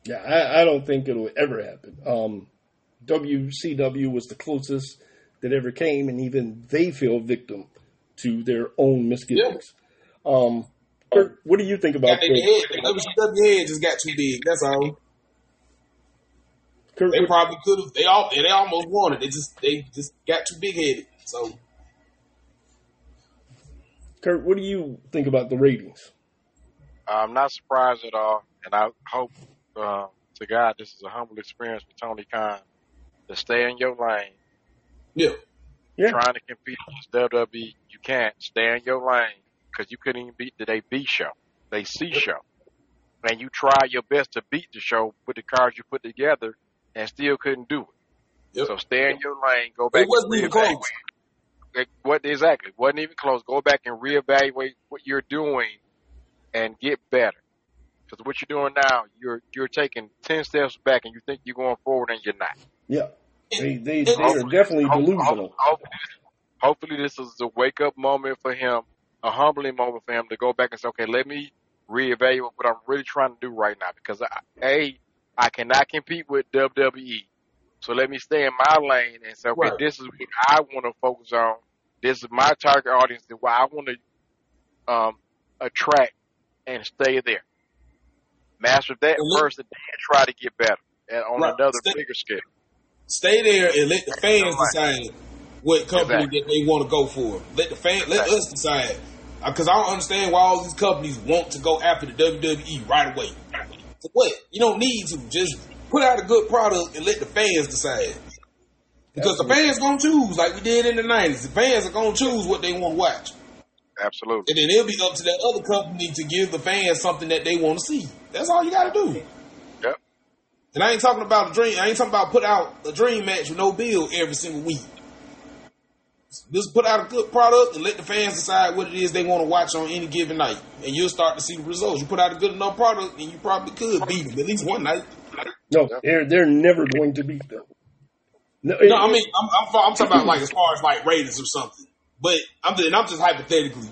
Yeah, I, I don't think it'll ever happen. Um, WCW was the closest that ever came, and even they fell victim to their own misgivings. Um, Kurt, what do you think about Got their head, the, the WCW head just got too big. That's all. Kurt, They probably could have. They all. They almost won it. They just. They just got too big headed. So Kurt, what do you think about the ratings? I'm not surprised at all, and I hope uh, to God this is a humble experience for Tony Khan to stay in your lane. yeah, Yeah, Trying to compete against WWE, you can't stay in your lane because you couldn't even beat the they B show, they C show, and you tried your best to beat the show with the cards you put together, and still couldn't do it. Yep. So stay in your lane. Go back. it wasn't and even reevaluate. close. It- What exactly? Wasn't even close. Go back and reevaluate what you're doing and get better. Because what you're doing now, you're you're taking ten steps back, and you think you're going forward, and you're not. yeah. They, they, they are definitely delusional. hope- Hopefully, hopefully this is a wake up moment for him, a humbling moment for him to go back and say, okay, let me reevaluate what I'm really trying to do right now. Because I, a, I cannot compete with WWE, so let me stay in my lane and say, okay, Right. this is what I want to focus on. This is my target audience. That why I want to um, attract and stay there. Master that And first, and then try to get better and on Right. another Stay- bigger scale. Stay there and let the fans decide what company Exactly. that they want to go for. Let the fan, let Exactly. us decide. Because I don't understand why all these companies want to go after the WWE right away. For what? You don't need to. Just put out a good product and let the fans decide. Because the fans gonna choose like we did in the nineties. The fans are gonna choose what they want to watch. Absolutely. And then it'll be up to that other company to give the fans something that they want to see. That's all you got to do. Yep. And I ain't talking about a dream. I ain't talking about put out a dream match with no bill every single week. Just put out a good product and let the fans decide what it is they want to watch on any given night, and you'll start to see the results. You put out a good enough product, and you probably could beat them at least one night. No, they're they're never going to beat them. No, No, I mean I'm, I'm, I'm talking about like as far as like ratings or something. But I'm just, and I'm just hypothetically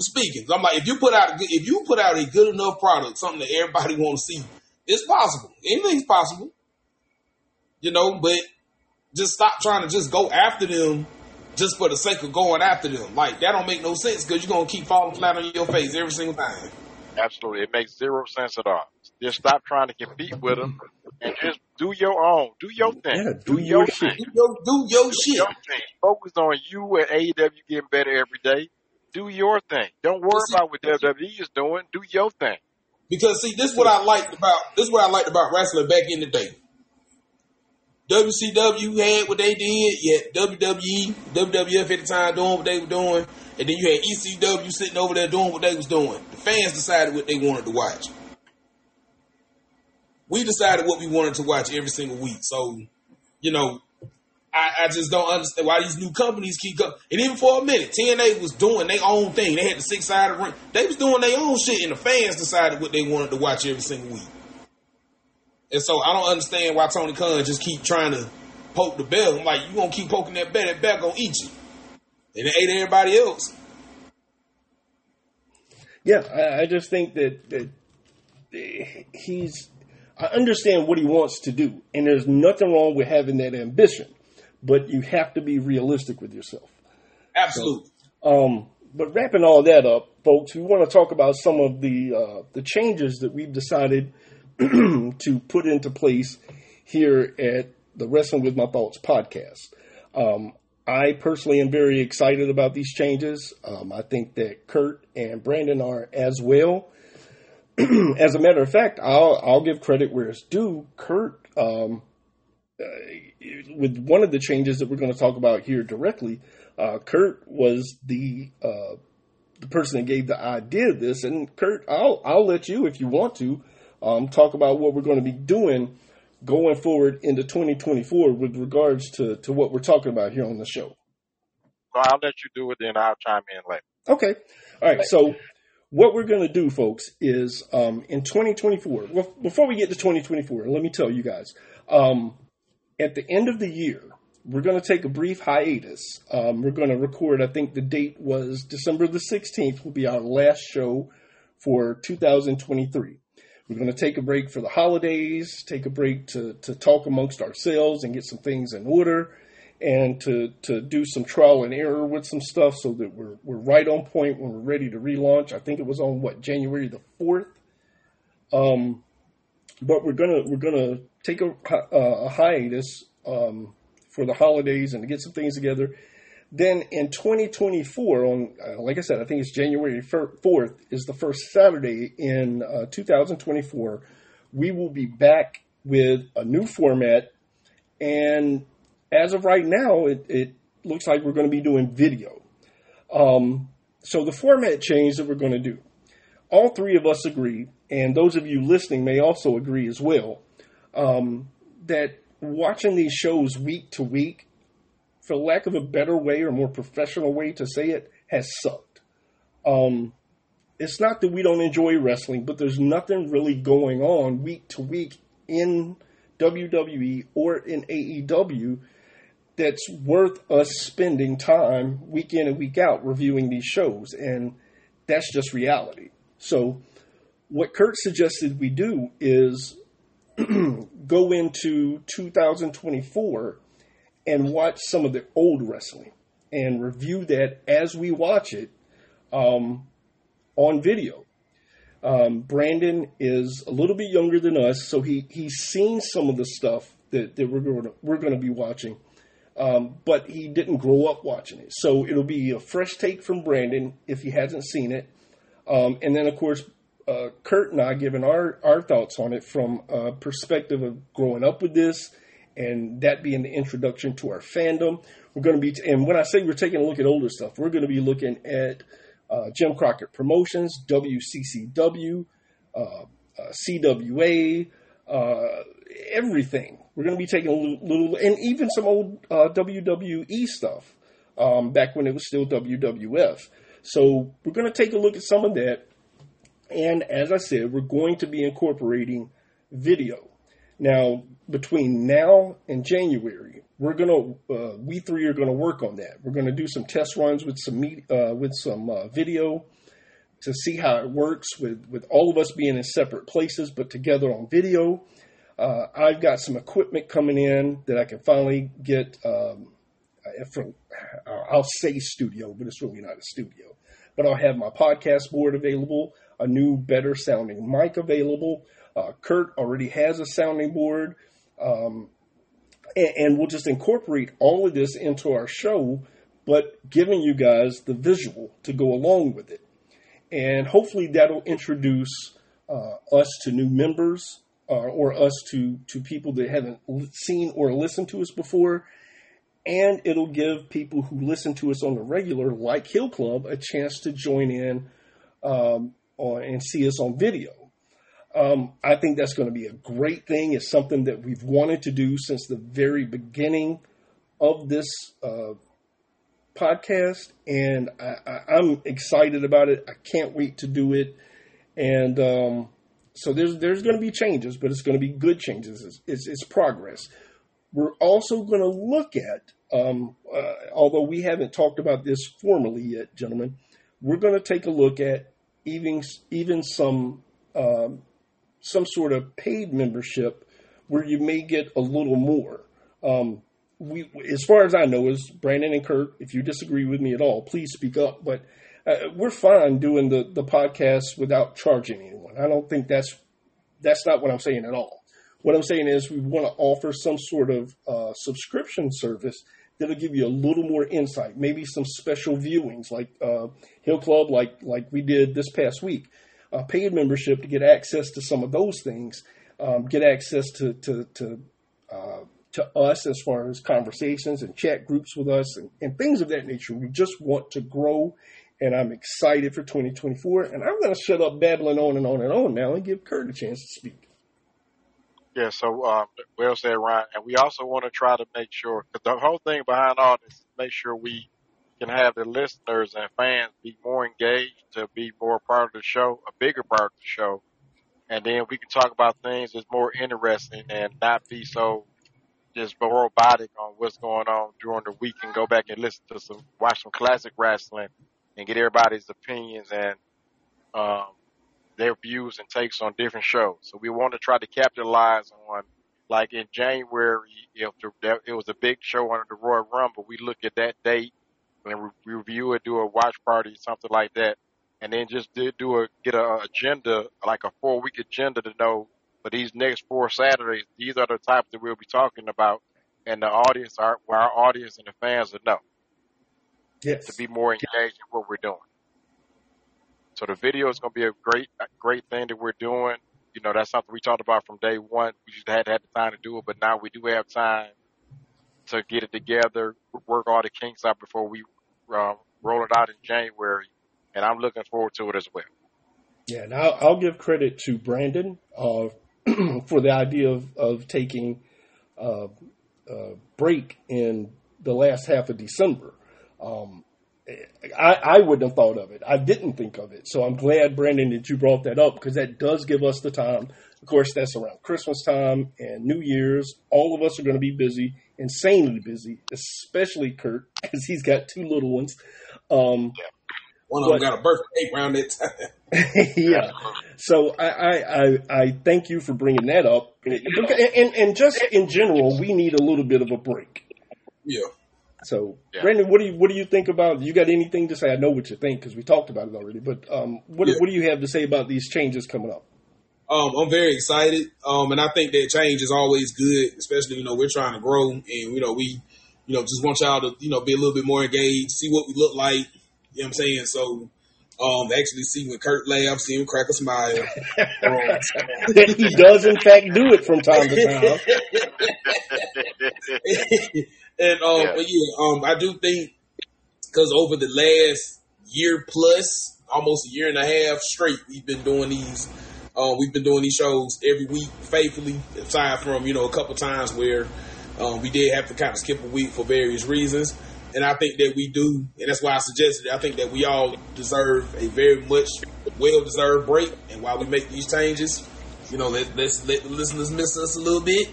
speaking. I'm like if you put out a good, if you put out a good enough product, something that everybody want to see, it's possible. Anything's possible. You know, but just stop trying to just go after them just for the sake of going after them. Like that don't make no sense because you're gonna keep falling flat on your face every single time. Absolutely. It makes zero sense at all. Just stop trying to compete with them and just do your own. Do your thing. Yeah, do your shit. thing. Do your, do your Do shit. your thing. Focus on you and AEW getting better every day. Do your thing. Don't worry about what WWE is doing. Do your thing. Because see, this is what I liked about this is what I liked about wrestling back in the day. WCW had what they did, yet WWE, WWF at the time doing what they were doing, and then you had ECW sitting over there doing what they was doing. The fans decided what they wanted to watch. We decided what we wanted to watch every single week. So, you know, I, I just don't understand why these new companies keep going. And even for a minute, TNA was doing their own thing. They had the six sided ring. They was doing their own shit, and the fans decided what they wanted to watch every single week. And so I don't understand why Tony Khan just keep trying to poke the bell. I'm like, you gonna keep poking that bell, that bell gonna eat you. And it ate everybody else. Yeah, I, I just think that, that eh, he's. I understand what he wants to do, and there's nothing wrong with having that ambition, but you have to be realistic with yourself. Absolutely. So, um, but wrapping all that up, folks, we want to talk about some of the uh, the changes that we've decided to put into place here at the Wrestling with My Thoughts podcast. Um, I personally am very excited about these changes. Um, I think that Kurt and Brandon are as well. as a matter of fact, I'll, I'll give credit where it's due. Kurt, um, uh, with one of the changes that we're going to talk about here directly, uh, Kurt was the uh, the person that gave the idea of this. And Kurt, I'll I'll let you if you want to um, talk about what we're going to be doing going forward into 2024 with regards to, to what we're talking about here on the show. So I'll let you do it, then I'll chime in later. Okay. All right. So what we're going to do, folks, is um, in 2024. Well, before we get to 2024, let me tell you guys. Um, at the end of the year, we're going to take a brief hiatus. Um, we're going to record. I think the date was December the 16th. Will be our last show for 2023. We're going to take a break for the holidays, take a break to, to talk amongst ourselves and get some things in order and to, to do some trial and error with some stuff so that we're, we're right on point when we're ready to relaunch. I think it was on what, January the 4th. Um, but we're to, we're to take a, a hiatus, um, for the holidays and to get some things together then in 2024, on uh, like I said, I think it's January 4th is the first Saturday in uh, 2024. We will be back with a new format, and as of right now, it, it looks like we're going to be doing video. Um, so the format change that we're going to do, all three of us agree, and those of you listening may also agree as well, um, that watching these shows week to week for lack of a better way or more professional way to say it, has sucked. Um, it's not that we don't enjoy wrestling, but there's nothing really going on week to week in WWE or in AEW that's worth us spending time week in and week out reviewing these shows. And that's just reality. So, what Kurt suggested we do is go into 2024 and watch some of the old wrestling and review that as we watch it um, on video. Um, Brandon is a little bit younger than us, so he, he's seen some of the stuff that, that we're going to, we're going to be watching, um, but he didn't grow up watching it. So it'll be a fresh take from Brandon if he hasn't seen it, um, and then of course uh, Kurt and I giving our our thoughts on it from a perspective of growing up with this and that being the introduction to our fandom. We're going to be, and when I say we're taking a look at older stuff, we're going to be looking at uh, Jim Crockett Promotions, WCCW, uh, uh, CWA, uh, everything. We're going to be taking a little, and even some old uh, WWE stuff um, back when it was still WWF. So we're going to take a look at some of that. And as I said, we're going to be incorporating video. Now, between now and January, we're gonna uh, we three are gonna work on that. We're gonna do some test runs with some uh, with some uh, video to see how it works with with all of us being in separate places but together on video. Uh, I've got some equipment coming in that I can finally get um, from. I'll say studio, but it's really not a studio. But I'll have my podcast board available, a new, better sounding mic available. Uh, Kurt already has a sounding board. Um, and, and we'll just incorporate all of this into our show, but giving you guys the visual to go along with it. And hopefully that'll introduce uh, us to new members uh, or us to, to people that haven't seen or listened to us before. And it'll give people who listen to us on the regular, like Hill Club, a chance to join in um, on, and see us on video. Um, I think that's going to be a great thing. It's something that we've wanted to do since the very beginning of this uh, podcast, and I, am excited about it. I can't wait to do it. And um, so there's there's going to be changes, but it's going to be good changes. It's, it's, it's progress. We're also going to look at, um, uh, although we haven't talked about this formally yet, gentlemen, we're going to take a look at even even some um, some sort of paid membership where you may get a little more. Um, we, as far as I know, is Brandon and Kurt. If you disagree with me at all, please speak up. But uh, we're fine doing the the podcast without charging anyone. I don't think that's that's not what I'm saying at all. What I'm saying is we want to offer some sort of uh, subscription service that'll give you a little more insight, maybe some special viewings like uh, Hill Club, like like we did this past week. A paid membership to get access to some of those things, um, get access to to to, uh, to us as far as conversations and chat groups with us and, and things of that nature. We just want to grow, and I'm excited for 2024. And I'm going to shut up babbling on and on and on now and give Kurt a chance to speak. Yeah, so um, well said, Ryan. And we also want to try to make sure, because the whole thing behind all this is make sure we can have the listeners and fans be more engaged, to be more part of the show, a bigger part of the show. And then we can talk about things that's more interesting and not be so just robotic on what's going on during the week and go back and listen to some, watch some classic wrestling and get everybody's opinions and, um, their views and takes on different shows. So we want to try to capitalize on, like in January, if the, it was a big show under the Royal Rumble, we look at that date and re- review it, do a watch party, something like that, and then just do, do a get a agenda, like a four week agenda to know for these next four Saturdays, these are the types that we'll be talking about, and the audience, our our audience and the fans will know. Yes. To be more engaged in what we're doing. So the video is going to be a great, great thing that we're doing. You know, that's something we talked about from day one. We just had had the time to do it, but now we do have time to get it together, work all the kinks out before we uh, roll it out in January. And I'm looking forward to it as well. Yeah, and I'll, I'll give credit to Brandon uh, for the idea of, of taking uh, a break in the last half of December. Um, I, I wouldn't have thought of it. I didn't think of it. So I'm glad, Brandon, that you brought that up because that does give us the time. Of course, that's around Christmas time and New Year's. All of us are going to be busy, insanely busy, especially Kurt because he's got two little ones. Um, yeah. One of but, them got a birthday around that time. yeah. So I, I, I, I, thank you for bringing that up. And, and, and just in general, we need a little bit of a break. Yeah. So, yeah. Brandon, what do you what do you think about? You got anything to say? I know what you think because we talked about it already. But um, what yeah. what do you have to say about these changes coming up? Um, I'm very excited, um, and I think that change is always good, especially you know we're trying to grow, and you know we, you know, just want y'all to you know be a little bit more engaged, see what we look like. You know what I'm saying? So um, actually see when Kurt laughs, see him crack a smile. he does, in fact, do it from time to time. and um, yeah. but yeah, um, I do think because over the last year plus, almost a year and a half straight, we've been doing these. Uh, we've been doing these shows every week faithfully, aside from you know a couple times where um, we did have to kind of skip a week for various reasons. And I think that we do, and that's why I suggested. It, I think that we all deserve a very much well deserved break. And while we make these changes, you know, let, let's let the listeners miss us a little bit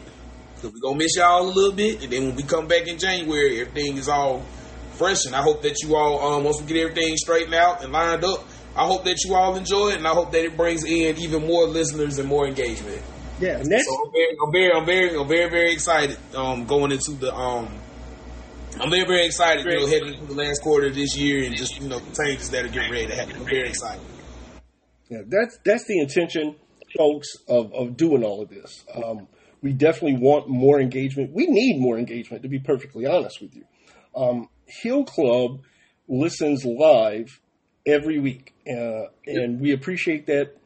because we're gonna miss y'all a little bit. And then when we come back in January, everything is all fresh. And I hope that you all, um, once we get everything straightened out and lined up, I hope that you all enjoy it, and I hope that it brings in even more listeners and more engagement. Yeah, next. So I'm very, I'm very, I'm very, I'm very, very excited um, going into the um, I'm very, very excited, you know, heading into the last quarter of this year and just, you know, the changes that are getting ready to happen. I'm very excited. Yeah, that's that's the intention, folks, of, of doing all of this. Um, we definitely want more engagement. We need more engagement, to be perfectly honest with you. Um, Hill Club listens live every week, uh, and we appreciate that.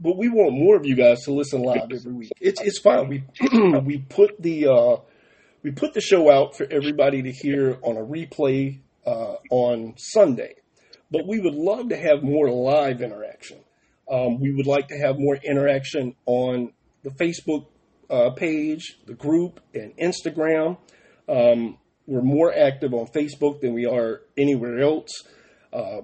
But we want more of you guys to listen live every week. It's it's fine. We we put the uh, we put the show out for everybody to hear on a replay uh, on Sunday, but we would love to have more live interaction. Um, we would like to have more interaction on the Facebook uh, page, the group, and Instagram. Um, we're more active on Facebook than we are anywhere else. Uh,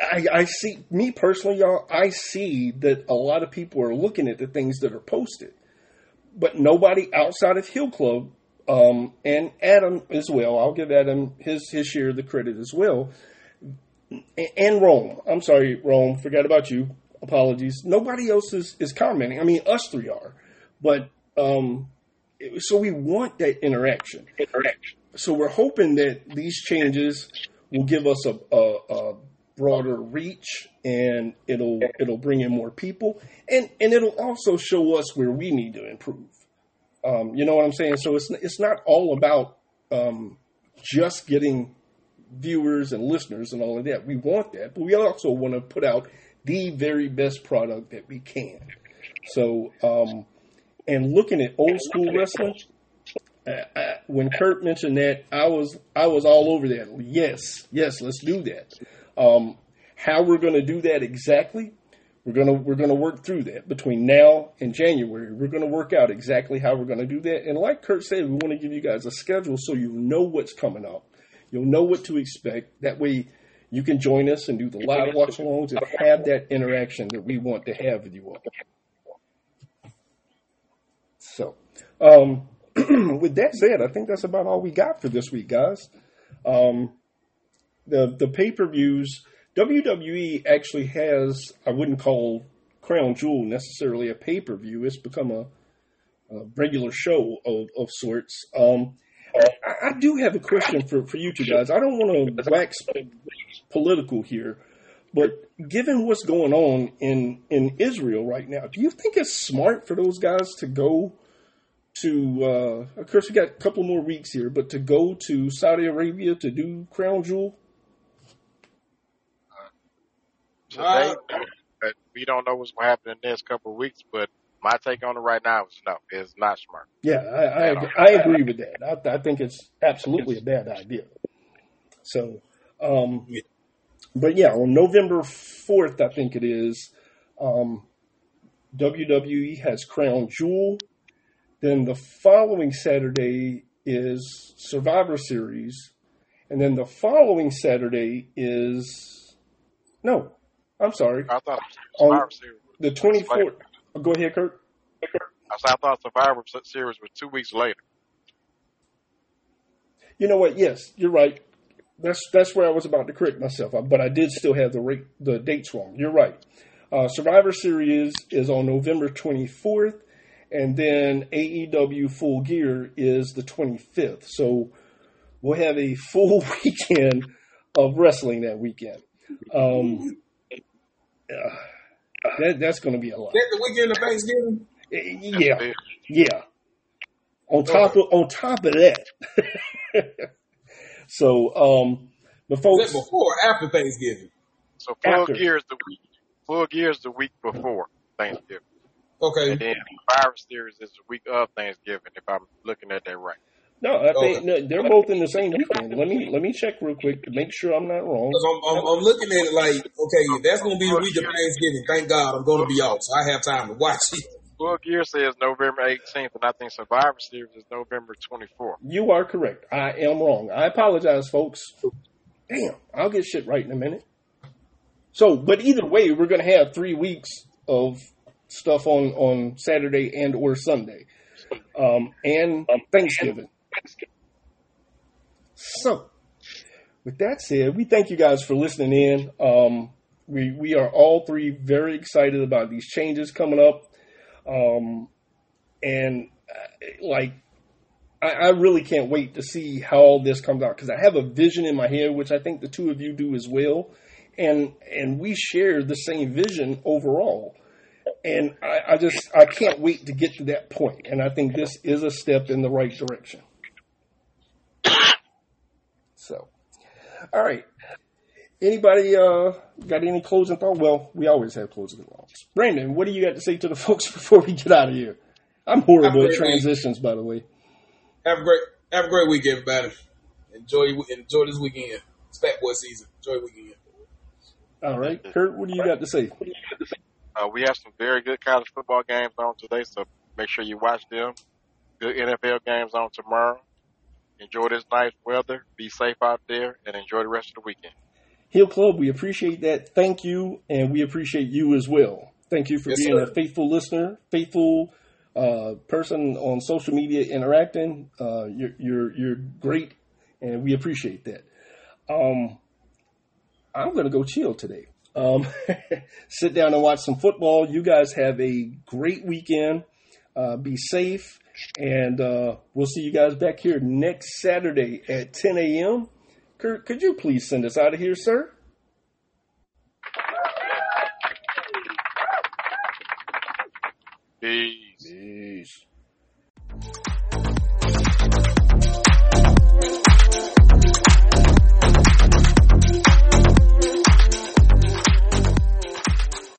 I, I, see, me personally, y'all, I see that a lot of people are looking at the things that are posted, but nobody outside of Hill Club um, and Adam as well. I'll give Adam his his share of the credit as well, and Rome. I'm sorry, Rome. Forgot about you. Apologies. Nobody else is, is commenting. I mean, us three are, but um, so we want that interaction. Interaction. So we're hoping that these changes will give us a, a, a broader reach and it'll it'll bring in more people and and it'll also show us where we need to improve. Um, you know what I'm saying? So it's it's not all about um, just getting viewers and listeners and all of that. We want that, but we also want to put out the very best product that we can. So, um, and looking at old school wrestling, I, I, when Kurt mentioned that, I was I was all over that. Yes, yes, let's do that. Um, how we're going to do that exactly, we're gonna we're gonna work through that between now and January. We're gonna work out exactly how we're gonna do that. And like Kurt said, we want to give you guys a schedule so you know what's coming up. You'll know what to expect. That way, you can join us and do the live watch alongs and have that interaction that we want to have with you all. So, um, with that said, I think that's about all we got for this week, guys. Um, the the pay per views. WWE actually has, I wouldn't call Crown Jewel necessarily a pay per view. It's become a, a, regular show of, of sorts. Um, I, I, do have a question for, for you two guys. I don't want to wax political here, but given what's going on in, in Israel right now, do you think it's smart for those guys to go to, uh, of course, we got a couple more weeks here, but to go to Saudi Arabia to do Crown Jewel? today. Uh, we don't know what's going to happen in the next couple of weeks. But my take on it right now is no, it's not smart. Yeah, I I, agree, I agree with that. I, I, think it's absolutely a bad idea. So, um, but yeah, on November fourth, I think it is. Um, WWE has Crown Jewel. Then the following Saturday is Survivor Series, and then the following Saturday is no, I'm sorry. I thought Survivor Series the 24th. Oh, go ahead, Kurt. I, I thought Survivor Series was two weeks later. You know what? Yes, you're right. That's that's where I was about to correct myself, but I did still have the rate, the dates wrong. You're right. Uh, Survivor Series is on November 24th, and then AEW Full Gear is the 25th. So we'll have a full weekend of wrestling that weekend. Um, uh, that, that's going to be a lot. That the weekend of Thanksgiving. Yeah, yeah. On top of on top of that, so um, the folks before after Thanksgiving. So full after. gear is the week. Full gear is the week before Thanksgiving. Okay. And then Survivor Series is the week of Thanksgiving, if I'm looking at that right. No, I think no, they're both in the same weekend. Let me let me check real quick to make sure I'm not wrong. I'm, I'm, I'm, looking at it like, okay, that's going to be the week of Thanksgiving. Thank God I'm going to be off, so I have time to watch it. Full Gear says November 18th, and I think Survivor Series is November 24th. You are correct. I am wrong. I apologize, folks. Damn, I'll get shit right in a minute. So, but either way, we're going to have three weeks of stuff on on Saturday and or Sunday, um, and Thanksgiving. So, with that said, we thank you guys for listening in. Um, we we are all three very excited about these changes coming up, um, and uh, like I, I, really can't wait to see how all this comes out because I have a vision in my head, which I think the two of you do as well, and and we share the same vision overall. And I, I just I can't wait to get to that point. point, and I think this is a step in the right direction. So, all right. Anybody uh, got any closing thoughts? Well, we always have closing thoughts. Brandon, what do you got to say to the folks before we get out of here? I'm horrible at transitions, week. by the way. Have a great have a great week, everybody. Enjoy enjoy this weekend. It's Fat Boy season. Enjoy weekend. All right, Kurt, what do you got to say? Uh, we have some very good college football games on today, so make sure you watch them. Good NFL games on tomorrow. Enjoy this nice weather. Be safe out there and enjoy the rest of the weekend. Hill Club, we appreciate that. Thank you, and we appreciate you as well. Thank you for Yes, being sir. a faithful listener, faithful uh, person on social media interacting. Uh, you're, you're you're great, and we appreciate that. Um, I'm gonna go chill today. Um, sit down and watch some football. You guys have a great weekend. Uh, be safe, and uh, we'll see you guys back here next Saturday at 10 a.m. Kurt, could you please send us out of here, sir? Peace.